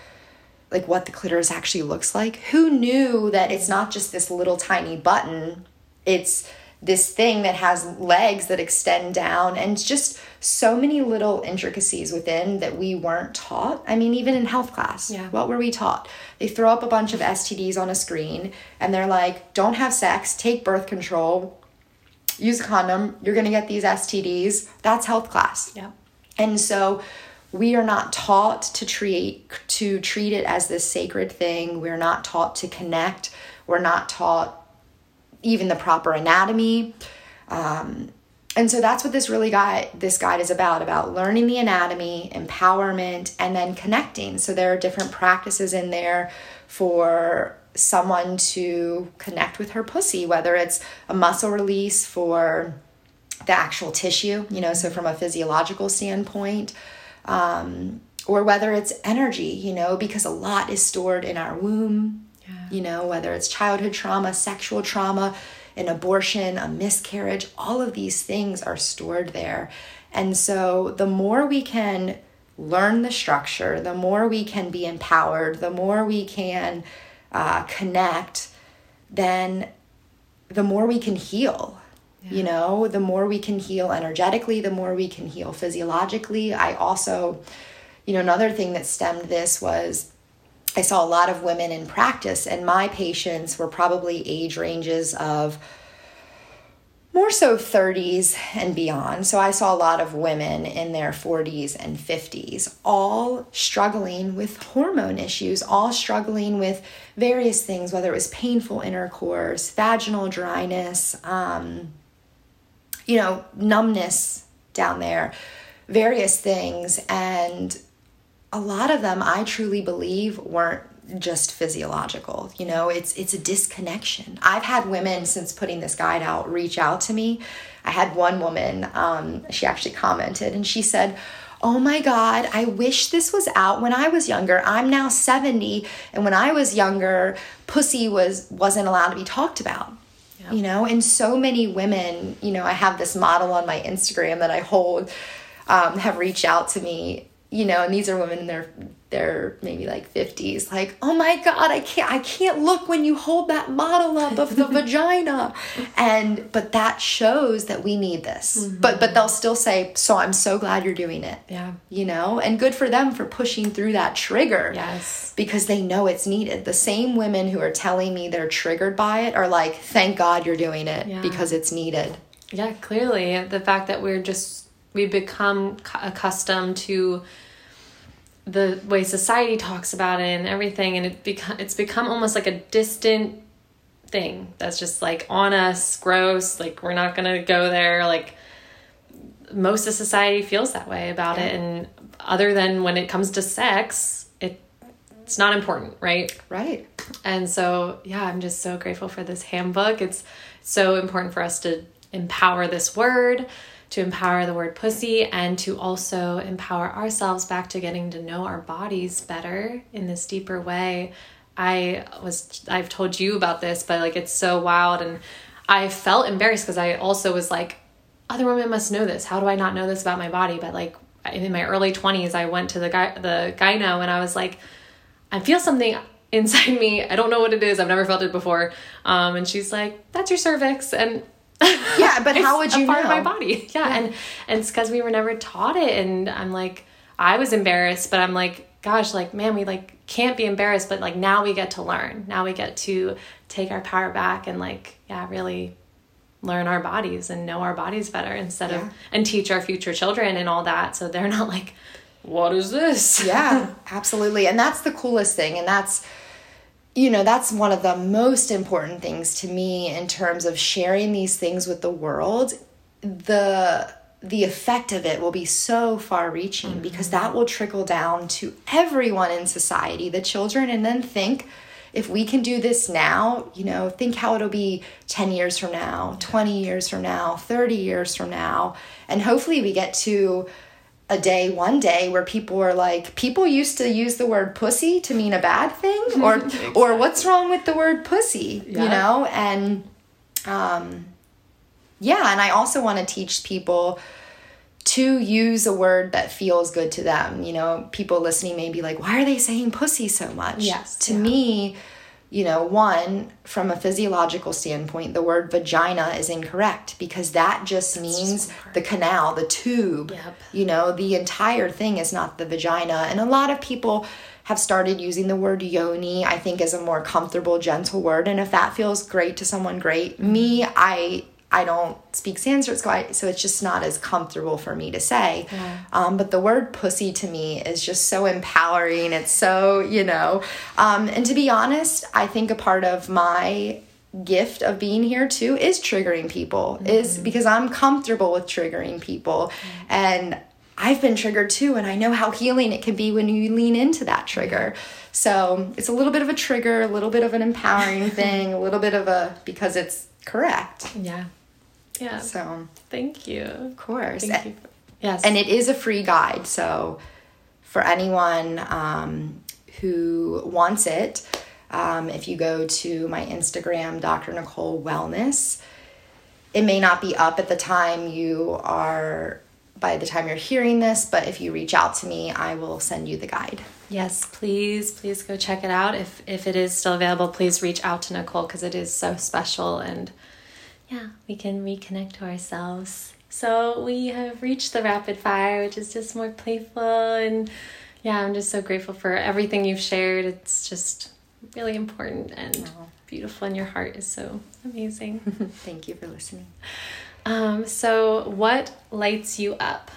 like what the clitoris actually looks like. Who knew that it's not just this little tiny button? It's this thing that has legs that extend down and just so many little intricacies within that we weren't taught. I mean, even in health class, yeah. what were we taught? They throw up a bunch of STDs on a screen and they're like, don't have sex, take birth control, use a condom, you're gonna get these STDs. That's health class. Yeah. And so we are not taught to treat to treat it as this sacred thing. We're not taught to connect. We're not taught even the proper anatomy. Um, and so that's what this really guide this guide is about about learning the anatomy empowerment and then connecting so there are different practices in there for someone to connect with her pussy whether it's a muscle release for the actual tissue you know so from a physiological standpoint um, or whether it's energy you know because a lot is stored in our womb you know, whether it's childhood trauma, sexual trauma, an abortion, a miscarriage, all of these things are stored there. And so the more we can learn the structure, the more we can be empowered, the more we can uh, connect, then the more we can heal. Yeah. You know, the more we can heal energetically, the more we can heal physiologically. I also, you know, another thing that stemmed this was I saw a lot of women in practice, and my patients were probably age ranges of more so 30s and beyond. So I saw a lot of women in their 40s and 50s, all struggling with hormone issues, all struggling with various things, whether it was painful intercourse, vaginal dryness, um, you know, numbness down there, various things. And a lot of them I truly believe weren't just physiological. You know, it's it's a disconnection. I've had women since putting this guide out reach out to me. I had one woman, um, she actually commented and she said, Oh my God, I wish this was out when I was younger. I'm now 70, and when I was younger, pussy was wasn't allowed to be talked about. You know, and so many women, you know, I have this model on my Instagram that I hold, um, have reached out to me you know, and these are women in their their maybe like 50s like oh my god i can't i can't look when you hold that model up of the vagina. And but that shows that we need this. Mm-hmm. but but they'll still say so i'm so glad you're doing it. Yeah. You know? And good for them for pushing through that trigger. Yes. Because they know it's needed. The same women who are telling me they're triggered by it are like thank god you're doing it yeah. because it's needed. Yeah clearly. The fact that we're just we become accustomed to the way society talks about it and everything and it become it's become almost like a distant thing that's just like on us gross like we're not gonna go there like most of society feels that way about it and other than when it comes to sex it it's not important right? Right. and so yeah i'm just so grateful for this handbook. It's so important for us to empower this word to empower the word pussy and to also empower ourselves back to getting to know our bodies better in this deeper way. I was i've told you about this but like it's so wild. And i felt embarrassed because i also was like other women must know this. How do i not know this about my body? But like in my early 20s i went to the guy the gyno and i was like i feel something inside me. I don't know what it is. I've never felt it before. Um, and she's like that's your cervix. And Yeah, but how would it's a you part of my know? body yeah, and and it's because we were never taught it and i'm like i was embarrassed but i'm like gosh like man we like can't be embarrassed but like now we get to learn now we get to take our power back and like yeah really learn our bodies and know our bodies better instead Yeah. of and teach our future children and all that so they're not like what is this yeah absolutely and that's the coolest thing and that's you know that's one of the most important things to me in terms of sharing these things with the world. The the effect of it will be so far reaching mm-hmm. because that will trickle down to everyone in society. The children and then think if we can do this now you know think how it'll be 10 years from now 20 years from now 30 years from now. And hopefully we get to a day one day where people are like people used to use the word pussy to mean a bad thing or or what's wrong with the word pussy you know? And um yeah and i also want to teach people to use a word that feels good to them you know? People listening may be like why are they saying pussy so much? Yes, to yeah. me you know one from a physiological standpoint the word vagina is incorrect because that just means the canal the tube. Yep. you know the entire thing is not the vagina. And a lot of people have started using the word yoni i think as a more comfortable gentle word. And if that feels great to someone great. Me i i don't speak sanskrit so, I, so it's just not as comfortable for me to say. Um, but the word pussy to me is just so empowering. It's so you know um, and to be honest i think a part of my gift of being here too is triggering people is because i'm comfortable with triggering people. And I've been triggered too, and I know how healing it can be when you lean into that trigger. So it's a little bit of a trigger, a little bit of an empowering thing, a little bit of a because it's correct. yeah yeah So, thank you of course. thank you yes And it is a free guide. So, for anyone um, who wants it, um, if you go to my Instagram, Dr. Nicole Wellness, it may not be up at the time you are, by the time you're hearing this, but if you reach out to me, I will send you the guide. Yes, please, please go check it out. If if it is still available, please reach out to Nicole because it is so special and yeah, we can reconnect to ourselves. So we have reached the rapid fire, which is just more playful and yeah, I'm just so grateful for everything you've shared. It's just really important and beautiful and your heart is so amazing. Thank you for listening. um, so what lights you up?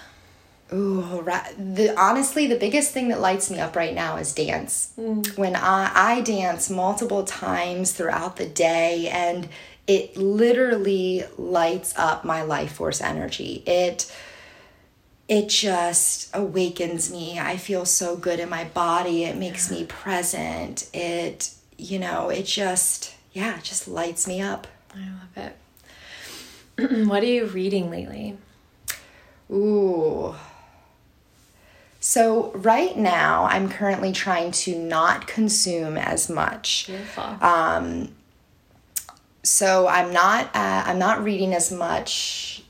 Ooh, ra- the honestly, the biggest thing that lights me up right now is dance. When I I dance multiple times throughout the day, and it literally lights up my life force energy. It it just awakens me. I feel so good in my body. It makes me present. It you know, it just yeah, it just lights me up. I love it. what are you reading lately? Ooh. So, right now, I'm currently trying to not consume as much. Beautiful. Um, so I'm not uh, I'm not reading as much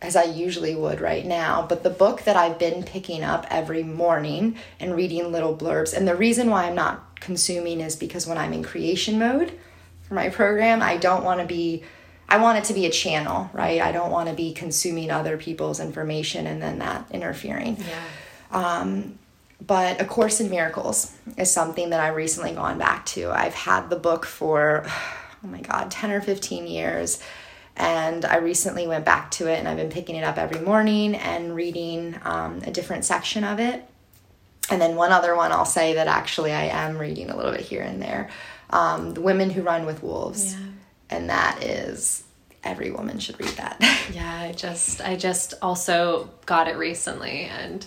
as I usually would right now, but the book that I've been picking up every morning and reading little blurbs. And the reason why I'm not consuming is because when I'm in creation mode for my program, I don't want to be I want it to be a channel, right? I don't want to be consuming other people's information and then that interfering. yeah. Um, but A Course in Miracles is something that I've recently gone back to. I've had the book for, oh my God, 10 or 15 years. And I recently went back to it and I've been picking it up every morning and reading um, a different section of it. And then one other one I'll say that actually I am reading a little bit here and there um, The Women Who Run with Wolves. Yeah. And that is every woman should read that. yeah, I just I just also got it recently and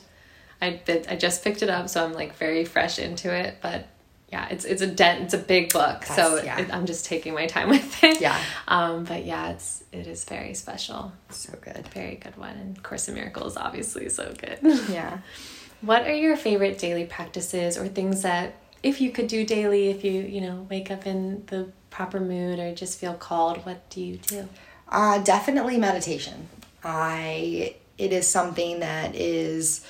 I bit, I just picked it up so I'm like very fresh into it, but yeah, it's it's a dent it's a big book, That's- so yeah. it, I'm just taking my time with it. Yeah. Um, but yeah, it's it is very special, so good. very good one, and Course in Miracles obviously so good. Yeah. What are your favorite daily practices or things that if you could do daily, if you, you know, wake up in the proper mood or just feel called, what do you do? Uh, definitely meditation. I it is something that is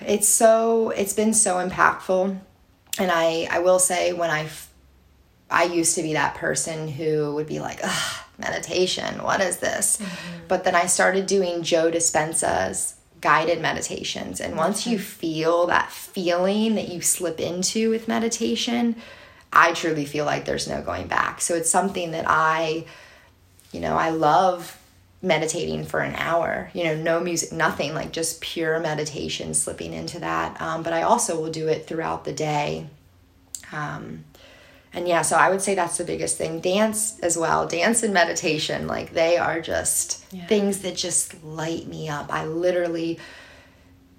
it's so it's been so impactful and I I will say when i i used to be that person who would be like, Ugh, meditation, what is this? Mm-hmm. But then I started doing Joe Dispenza's guided meditations. And once you feel that feeling that you slip into with meditation, I truly feel like there's no going back. So it's something that I, you know, I love meditating for an hour, you know, no music, nothing, like just pure meditation, slipping into that. Um, but I also will do it throughout the day. Um, and yeah, so I would say that's the biggest thing. Dance as well, dance and meditation, like they are just Yeah. things that just light me up. I literally,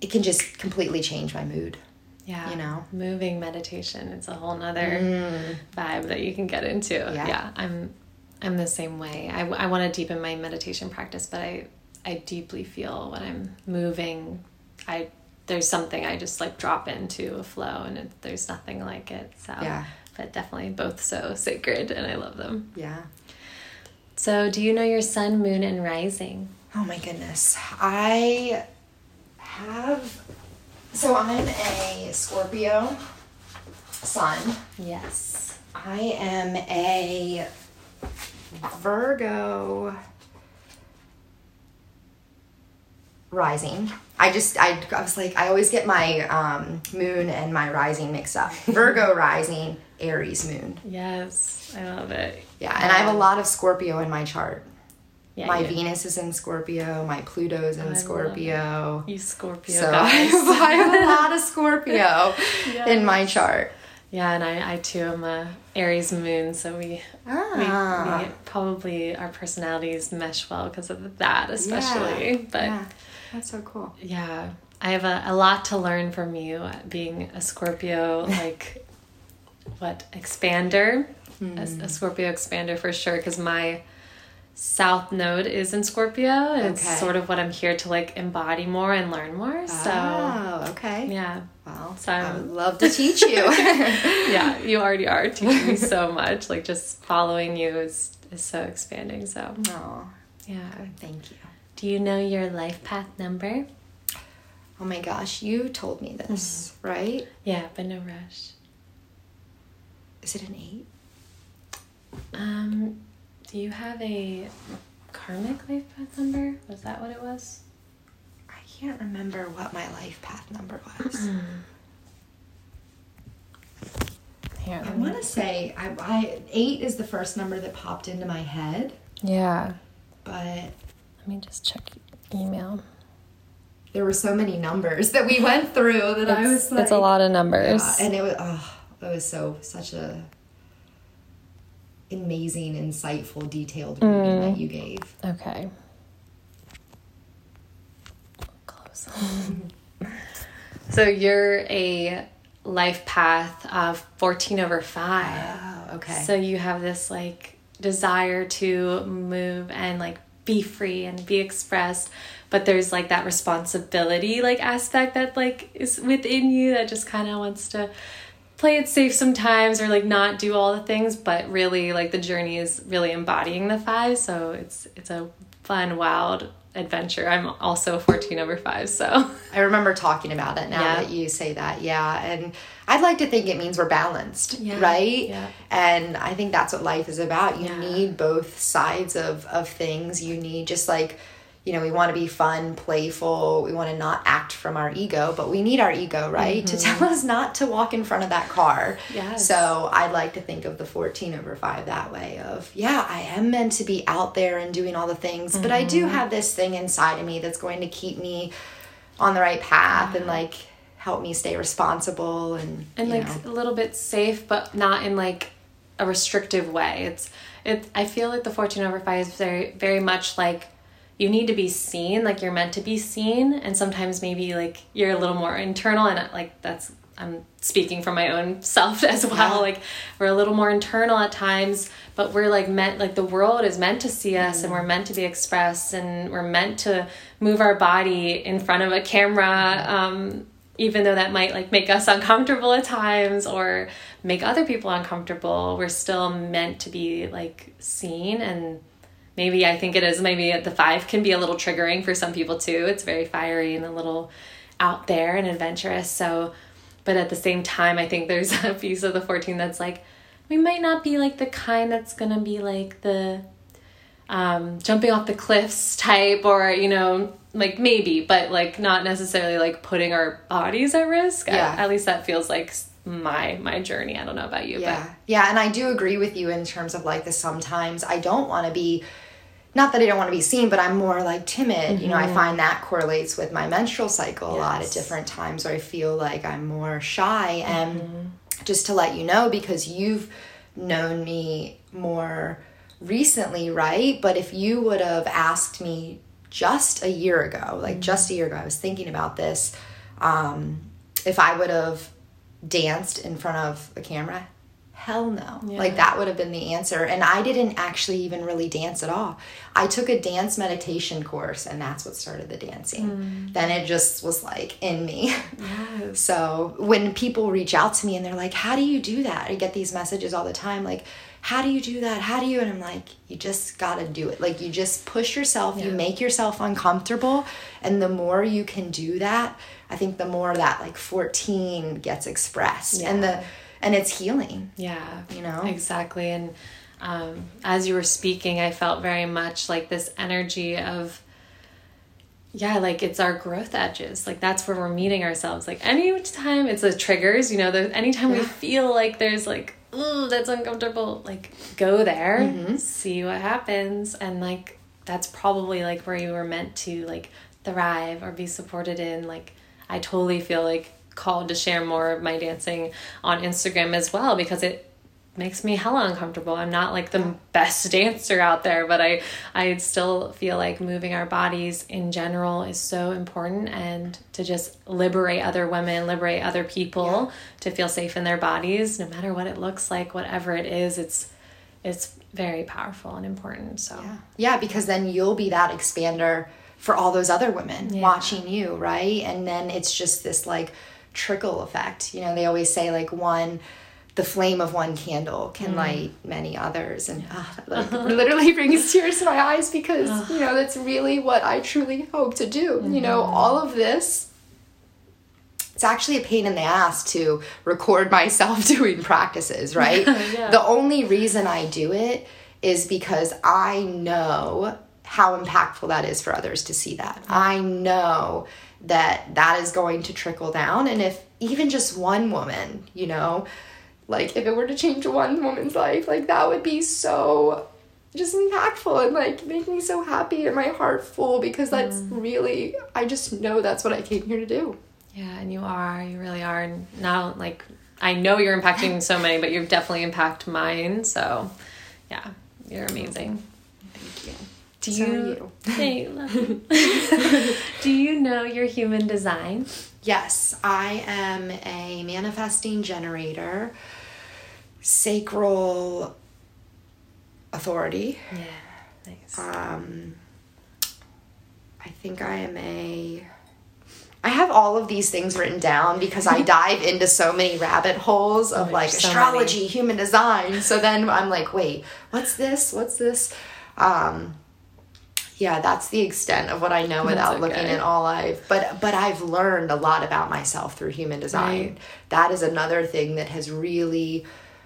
it can just completely change my mood. Yeah. You know? moving meditation. It's a whole nother vibe that you can get into. Yeah. I'm, I'm the same way. I, I want to deepen my meditation practice, but I, I deeply feel when I'm moving, I, there's something I just like drop into a flow and it, there's nothing like it. So, Yeah. but definitely both so sacred and I love them. Yeah. So, do you know your sun, moon, and rising? Oh my goodness. I have, so I'm a Scorpio sun. Yes. I am a Virgo rising. I just I, I was like I always get my um, moon and my rising mixed up. Virgo rising, Aries moon. Yes. I love it. Yeah, and I have a lot of Scorpio in my chart. Yeah, my Venus is in Scorpio, my Pluto's I in love Scorpio. You Scorpio So I have, I have a lot of Scorpio in my chart. Yeah, and I, I too am a Aries moon, so we, Ah. we, we probably our personalities mesh well because of that, especially. Yeah, But yeah, that's so cool. yeah, I have a, a lot to learn from you, being a Scorpio, like what expander, a, a Scorpio expander for sure, because my South node is in Scorpio, and it's Okay. sort of what I'm here to like embody more and learn more. So oh, okay. yeah, Well, So I I'm- would love to teach you. yeah, you already are teaching me so much. Like just following you is is so expanding. So oh, yeah. thank you. Do you know your life path number? Oh my gosh, you told me this, right? Yeah, but no rush. Is it an eight? Um, do you have a karmic life path number? Was that what it was? I can't remember what my life path number was. I want to say I, I eight is the first number that popped into my head, Yeah. but Let me just check email. there were so many numbers that we went through that I was like, it's a lot of numbers. Yeah, and it was oh, it was so such a amazing, insightful, detailed mm. reading that you gave. Okay. Close. so you're a life path of 14 over 5. Oh, okay. So you have this like desire to move and like be free and be expressed, but there's like that responsibility like aspect that like is within you that just kind of wants to play it safe sometimes or like not do all the things, but really like the journey is really embodying the five. So it's it's a fun, wild adventure. I'm also 14 over 5, so I remember talking about it now Yeah. that you say that. Yeah. And I'd like to think it means we're balanced, Yeah, right? yeah. And I think that's what life is about. You need both sides of, of things. You need just like, you know, we want to be fun, playful. We want to not act from our ego, but we need our ego, right? To tell us not to walk in front of that car. Mm-hmm. Yes. So I'd like to think of the 14 over 5 that way of, yeah, I am meant to be out there and doing all the things, but I Mm-hmm. do have this thing inside of me that's going to keep me on the right path and like help me stay responsible and, and like know. a little bit safe but not in like a restrictive way. It's it I feel like the 14 over 5 is very very much like you need to be seen like you're meant to be seen and sometimes maybe like you're a little more internal and like that's I'm speaking from my own self as well. Yeah. Like we're a little more internal at times, but we're like meant like the world is meant to see us mm. and we're meant to be expressed and we're meant to move our body in front of a camera. Um, even though that might like make us uncomfortable at times or make other people uncomfortable, we're still meant to be like seen and maybe I think it is maybe the five can be a little triggering for some people too. It's very fiery and a little out there and adventurous. So but at the same time, I think there's a piece of the 14 that's like, we might not be like the kind that's gonna be like the um, jumping off the cliffs type, or, you know, like maybe, but like not necessarily like putting our bodies at risk. Yeah. At, at least that feels like my my journey. I don't know about you. Yeah. But. Yeah. And I do agree with you in terms of like the sometimes I don't want to be not that I don't want to be seen, but I'm more like timid. Mm-hmm. You know, I mm-hmm. find that correlates with my menstrual cycle yes. a lot at different times where I feel like I'm more shy. And mm-hmm. just to let you know, because you've known me more recently, right? But if you would have asked me just a year ago, like mm-hmm. just a year ago, I was thinking about this. Um, if I would have danced in front of a camera, hell no. Yeah. Like that would have been the answer. And I didn't actually even really dance at all. I took a dance meditation course and that's what started the dancing. Mm. Then it just was like in me. Yes. so when people reach out to me and they're like, How do you do that? I get these messages all the time like, how do you do that? How do you? And I'm like, you just got to do it. Like, you just push yourself, yeah. you make yourself uncomfortable. And the more you can do that, I think the more that like 14 gets expressed. Yeah. And the, and it's healing. Yeah. You know? Exactly. And um, as you were speaking, I felt very much like this energy of, yeah, like it's our growth edges. Like that's where we're meeting ourselves. Like anytime it's the triggers, you know, the, anytime yeah. we feel like there's like, oh, that's uncomfortable, like go there, mm-hmm. see what happens. And like, that's probably like where you were meant to like thrive or be supported in. Like, I totally feel like called to share more of my dancing on Instagram as well because it makes me hella uncomfortable. I'm not like the best dancer out there, but I I still feel like moving our bodies in general is so important and to just liberate other women, liberate other people yeah. to feel safe in their bodies no matter what it looks like, whatever it is, it's it's very powerful and important. So Yeah, yeah because then you'll be that expander for all those other women yeah. watching you, right? And then it's just this like trickle effect. You know, they always say like one the flame of one candle can mm. light many others and uh, like, literally brings tears to my eyes because you know that's really what i truly hope to do mm-hmm. you know mm-hmm. all of this it's actually a pain in the ass to record myself doing practices right yeah. the only reason i do it is because i know how impactful that is for others to see that mm-hmm. i know that that is going to trickle down. And if even just one woman you know like if it were to change one woman's life like that would be so just impactful and like make me so happy and my heart full because that's mm. really i just know that's what i came here to do. Yeah and you are you really are. And now like i know you're impacting so many but you've definitely impacted mine. So yeah you're amazing do you, you. love you. Do you know your human design? Yes, I am a manifesting generator, sacral authority. Yeah, nice. Um, I think I am a. I have all of these things written down because I dive into so many rabbit holes of oh, like so astrology, many. human design. So then I'm like, wait, what's this? What's this? Um, yeah that's the extent of what i know without okay. looking at all i've but but i've learned a lot about myself through human design right. that is another thing that has really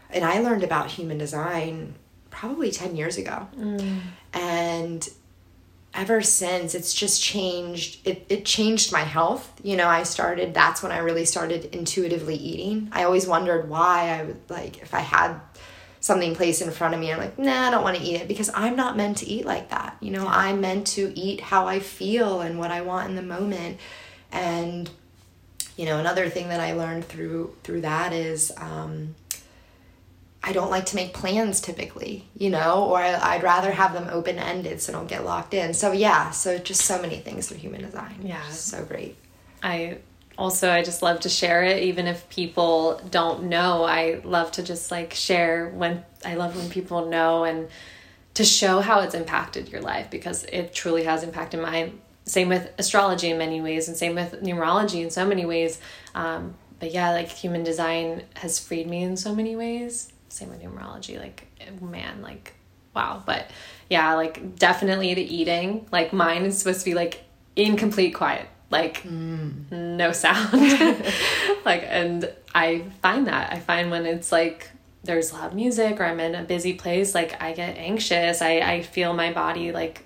and i learned about human design probably 10 years ago mm. and ever since it's just changed it, it changed my health you know i started that's when i really started intuitively eating i always wondered why i would like if i had something placed in front of me. I'm like, nah, I don't want to eat it because I'm not meant to eat like that. You know. I'm meant to eat how I feel and what I want in the moment. And you know, another thing that I learned through through that is um, I don't like to make plans typically, you know, or I, would rather have them open ended so don't get locked in. So yeah, so just so many things through human design. Yeah, so great. I also I just love to share it, even if people don't know. I love to just like share when I love when people know and to show how it's impacted your life because it truly has impacted mine. Same with astrology in many ways, and same with numerology in so many ways. Um, but yeah, like human design has freed me in so many ways same with numerology like man like wow but yeah like definitely the eating like mine is supposed to be like in complete quiet like mm. no sound. Like and i find that. I find when it's like there's loud music or i'm in a busy place like i get anxious. I i feel my body like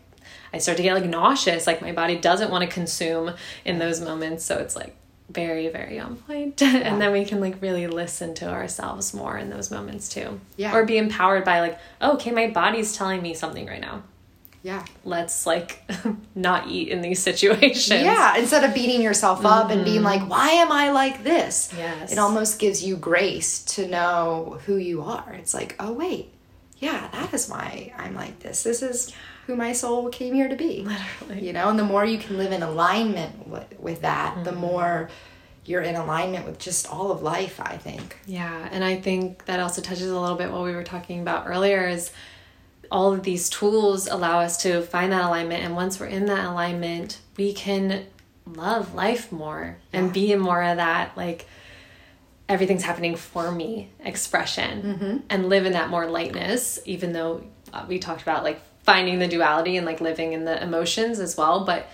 i start to get like nauseous. Like my body doesn't want to consume in those moments. So it's like very very on point. Yeah. and then we can like really listen to ourselves more in those moments too. Yeah. Or be empowered by like oh, okay my body's telling me something right now yeah let's like not eat in these situations yeah instead of beating yourself up mm-hmm. and being mm-hmm. like why am i like this yes it almost gives you grace to know who you are it's like oh wait yeah that is why i'm like this this is who my soul came here to be. Literally. You know, and the more you can live in alignment with, with that, mm-hmm. the more you're in alignment with just all of life, I think. Yeah, and I think that also touches a little bit what we were talking about earlier is all of these tools allow us to find that alignment and once we're in that alignment, we can love life more yeah. and be in more of that like everything's happening for me expression mm-hmm. and live in that more lightness even though uh, we talked about like finding the duality and like living in the emotions as well but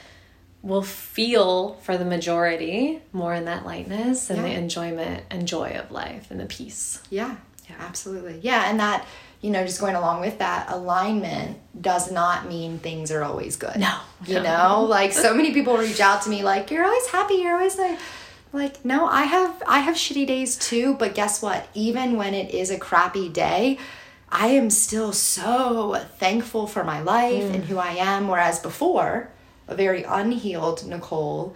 we'll feel for the majority more in that lightness and yeah. the enjoyment and joy of life and the peace yeah yeah absolutely yeah and that you know just going along with that alignment does not mean things are always good no you no. know like so many people reach out to me like you're always happy you're always like like no i have i have shitty days too but guess what even when it is a crappy day I am still so thankful for my life mm. and who I am. Whereas before, a very unhealed Nicole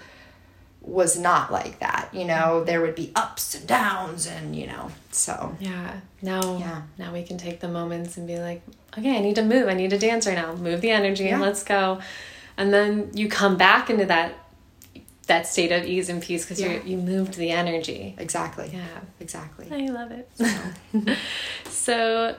was not like that. You know, there would be ups and downs, and you know, so yeah. Now, yeah. now we can take the moments and be like, okay, I need to move. I need to dance right now. Move the energy yeah. and let's go. And then you come back into that that state of ease and peace because yeah. you you moved the energy. Exactly. Yeah. Exactly. I love it. So, so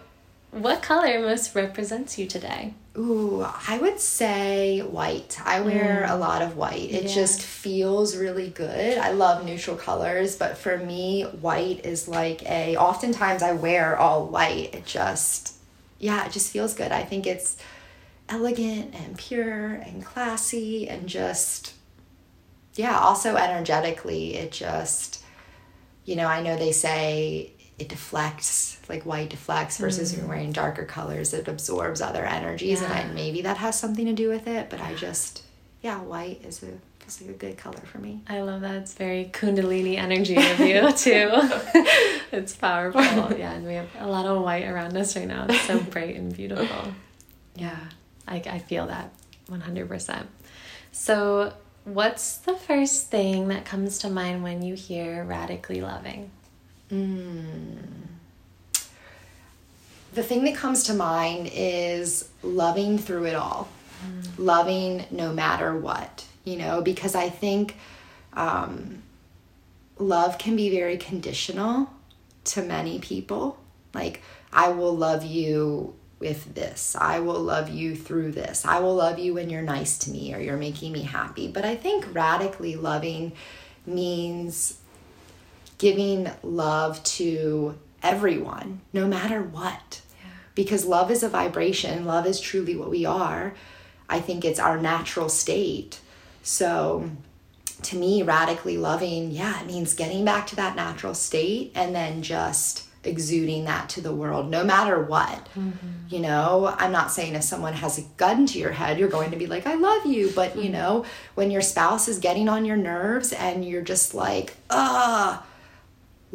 what color most represents you today? Ooh, I would say white. I wear mm. a lot of white. It yeah. just feels really good. I love neutral colors, but for me, white is like a. Oftentimes, I wear all white. It just, yeah, it just feels good. I think it's elegant and pure and classy and just, yeah, also energetically, it just, you know, I know they say it deflects like white deflects versus mm. you're wearing darker colors it absorbs other energies yeah. and I, maybe that has something to do with it but i just yeah white is a feels like a good color for me. I love that. It's very kundalini energy of you too. It's powerful. Yeah and we have a lot of white around us right now. It's so bright and beautiful. Yeah i, I feel that 100% so what's the first thing that comes to mind when you hear radically loving Mm. The thing that comes to mind is loving through it all, mm. loving no matter what, you know, because I think um, love can be very conditional to many people. Like, I will love you with this. I will love you through this. I will love you when you're nice to me or you're making me happy. But I think radically loving means giving love to everyone, no matter what. Yeah. Because love is a vibration, love is truly what we are. I think it's our natural state. So, to me, radically loving, yeah, it means getting back to that natural state and then just exuding that to the world no matter what mm-hmm. you know i'm not saying if someone has a gun to your head you're going to be like i love you but mm-hmm. you know when your spouse is getting on your nerves and you're just like ah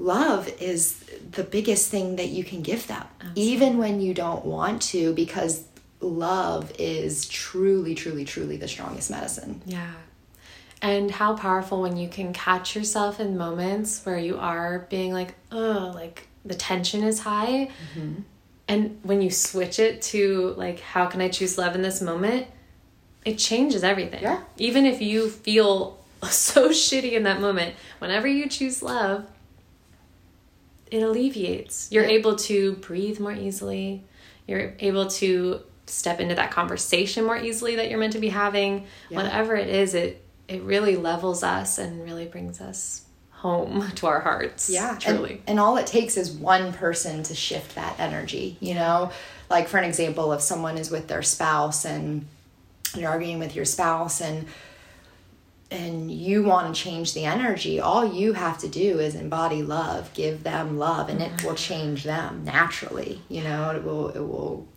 love is the biggest thing that you can give them, Absolutely. even when you don't want to, because love is truly, truly, truly the strongest medicine. Yeah. And how powerful when you can catch yourself in moments where you are being like, oh, like the tension is high. Mm-hmm. And when you switch it to like, how can I choose love in this moment? It changes everything. Yeah. Even if you feel so shitty in that moment, whenever you choose love, it alleviates. You're able to breathe more easily. You're able to step into that conversation more easily that you're meant to be having. Yeah. Whatever it is, it it really levels us and really brings us home to our hearts. Yeah, and- truly. And, all it takes is one person to shift that energy, you know? Like, for an example, if someone is with their spouse and you're arguing with your spouse and and you want to change the energy, all you have to do is embody love, give them love, and it will change them naturally. You know, it will it will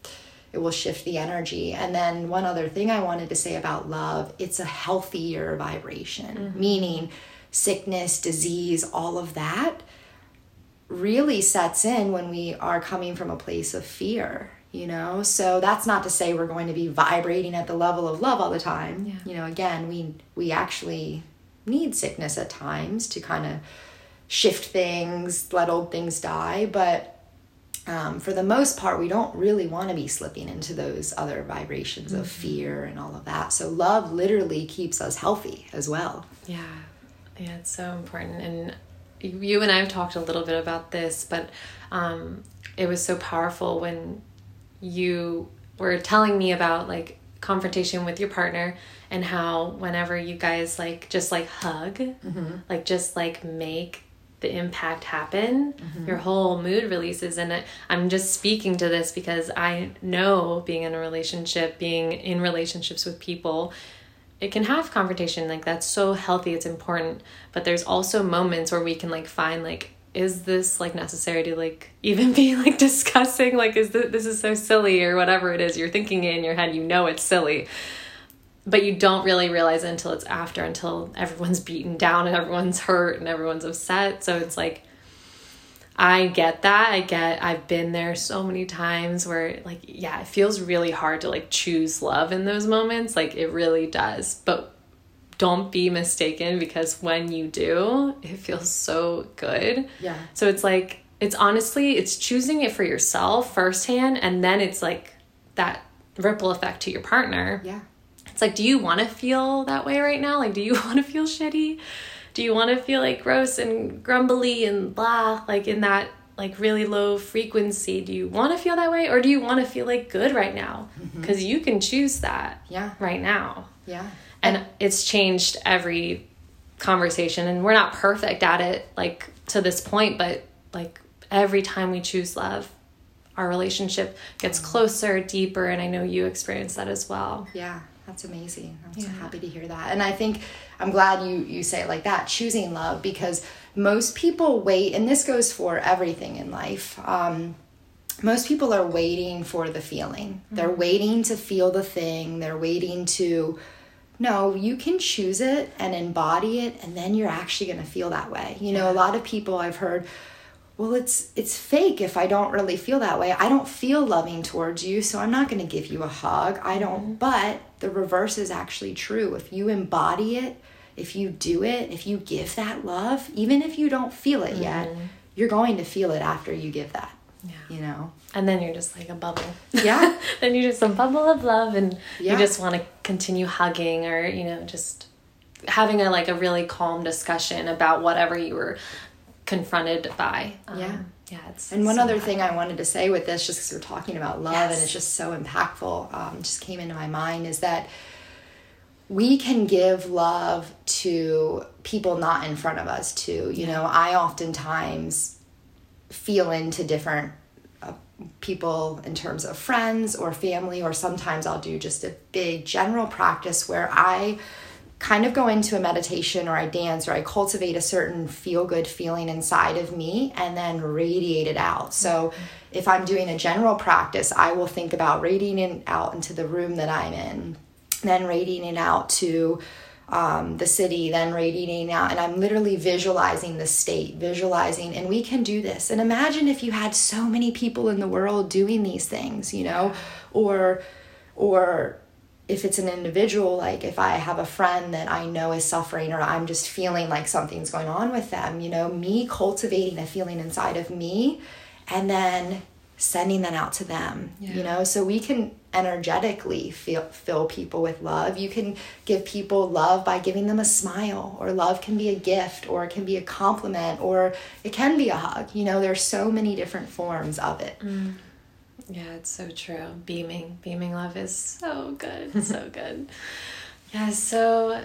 it will shift the energy. And then one other thing I wanted to say about love, it's a healthier vibration, mm-hmm. meaning sickness, disease, all of that really sets in when we are coming from a place of fear you know? So that's not to say we're going to be vibrating at the level of love all the time. Yeah. you know again we we actually need sickness at times to kind of shift things let old things die but um, for the most part we don't really want to be slipping into those other vibrations of fear and all of that. So love literally keeps us healthy as well. Yeah, yeah, it's so important. And you- you and I have talked a little bit about this, but um, it was so powerful when you were telling me about like confrontation with your partner and how whenever you guys like just like hug, mm-hmm. like just like make the impact happen, mm-hmm. your whole mood releases. And uh, I'm just speaking to this because I know being in a relationship, being in relationships with people, it can have confrontation. Like that's so healthy. It's important. But there's also moments where we can like find like is this like necessary to like even be like discussing like is this, this is so silly or whatever it is you're thinking in your head you know it's silly but you don't really realize it until it's after until everyone's beaten down and everyone's hurt and everyone's upset so it's like I get that. I get I've been there so many times where like yeah, it feels really hard to like choose love in those moments. Like it really does. But don't be mistaken because when you do, it feels so good. Yeah. So it's like it's honestly it's choosing it for yourself firsthand and then it's like that ripple effect to your partner. yeah It's like, do you want to feel that way right now? Like, do you want to feel shitty? Do you want to feel like gross and grumbly and blah, like in that like really low frequency? Do you want to feel that way, or do you want to feel like good right now? Mm-hmm. Because you can choose that yeah right now, yeah and it's changed every conversation. And we're not perfect at it, like to this point, but like every time we choose love, our relationship gets closer, deeper, and I know you experience that as well. Yeah, that's amazing. I'm so Yeah. happy to hear that. And I think I'm glad you you say it like that, choosing love, because most people wait, and this goes for everything in life. Um, most people are waiting for the feeling. They're waiting to feel the thing. They're waiting to no, you can choose it and embody it and then you're actually going to feel that way. You know, a lot of people I've heard well it's it's fake if i don't really feel that way. I don't feel loving towards you so i'm not going to give you a hug. I don't mm-hmm. but the reverse is actually true. If you embody it if you do it if you give that love even if you don't feel it yet mm-hmm. you're going to feel it after you give that Yeah. you know And then you're just like a bubble. Yeah. then you're just a bubble of love and Yeah. you just want to continue hugging or, you know, just having a like a really calm discussion about whatever you were confronted by. Um, Yeah. Yeah. It's And one so other thing I wanted to say with this, just because we're talking about love and it's just so impactful, um, just came into my mind is that we can give love to people not in front of us too. You know, I oftentimes feel into different uh, people in terms of friends or family, or sometimes I'll do just a big general practice where I kind of go into a meditation or I dance or I cultivate a certain feel good feeling inside of me and then radiate it out. So if I'm doing a general practice, I will think about radiating it out into the room that I'm in, then radiating it out to um, the city, then radiating out, and I'm literally visualizing the state, visualizing, and we can do this. And imagine if you had so many people in the world doing these things, you know, or or if it's an individual, like if I have a friend that I know is suffering or I'm just feeling like something's going on with them, you know, me cultivating a feeling inside of me and then sending that out to them, yeah. you know, so we can energetically feel, fill people with love. You can give people love by giving them a smile, or love can be a gift, or it can be a compliment, or it can be a hug. You know, there's so many different forms of it. Mm. Yeah, it's so true. Beaming, beaming love is so good, so good. Yeah, so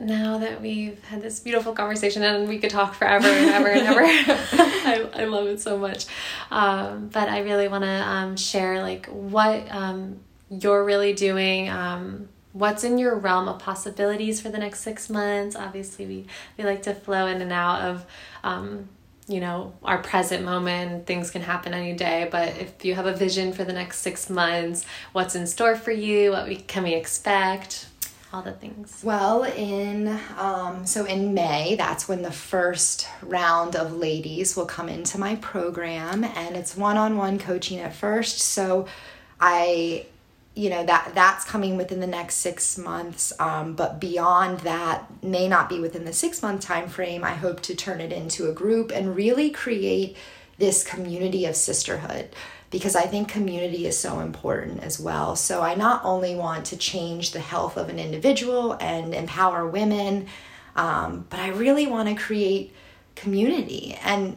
now that we've had this beautiful conversation and we could talk forever and ever and ever, I, I love it so much. Um, but I really want to um, share like what um, you're really doing. Um, what's in your realm of possibilities for the next six months? Obviously, we, we like to flow in and out of um, you know our present moment things can happen any day but if you have a vision for the next six months what's in store for you what we can we expect all the things. Well in um, so in may that's when the first round of ladies will come into my program and it's one-on-one coaching at first. So i you know that that's coming within the next six months um, but beyond that may not be within the six month time frame i hope to turn it into a group and really create this community of sisterhood because i think community is so important as well so i not only want to change the health of an individual and empower women um, but i really want to create community and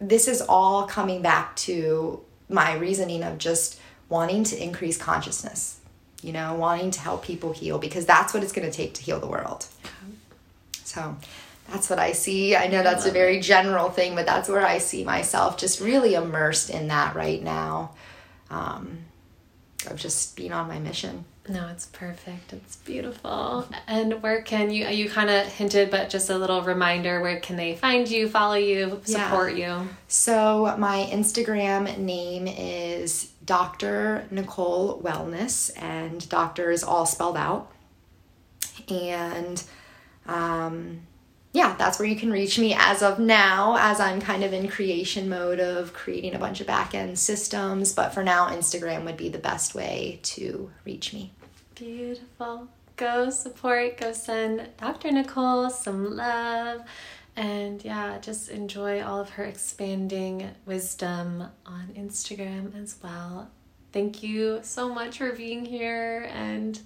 this is all coming back to my reasoning of just wanting to increase consciousness, you know, wanting to help people heal because that's what it's going to take to heal the world. So that's what I see. I know that's a very general thing, but that's where I see myself just really immersed in that right now um, of just being on my mission. No, it's perfect. It's beautiful. And where can you you kind of hinted but just a little reminder where can they find you, follow you, support yeah. you? So my Instagram name is Dr. Nicole Wellness and doctor is all spelled out. And um yeah, that's where you can reach me as of now, as I'm kind of in creation mode of creating a bunch of back end systems. But for now, Instagram would be the best way to reach me. Beautiful. Go support, go send Dr. Nicole some love. And yeah, just enjoy all of her expanding wisdom on Instagram as well. Thank you so much for being here and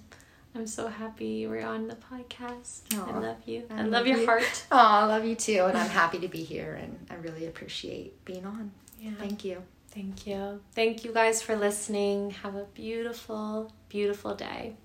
I'm so happy you were on the podcast. Aww, I love you. I, I love, love, your you. heart. Oh, I love you too. And I'm happy to be here and I really appreciate being on. Yeah. Thank you. Thank you. Thank you guys for listening. Have a beautiful, beautiful day.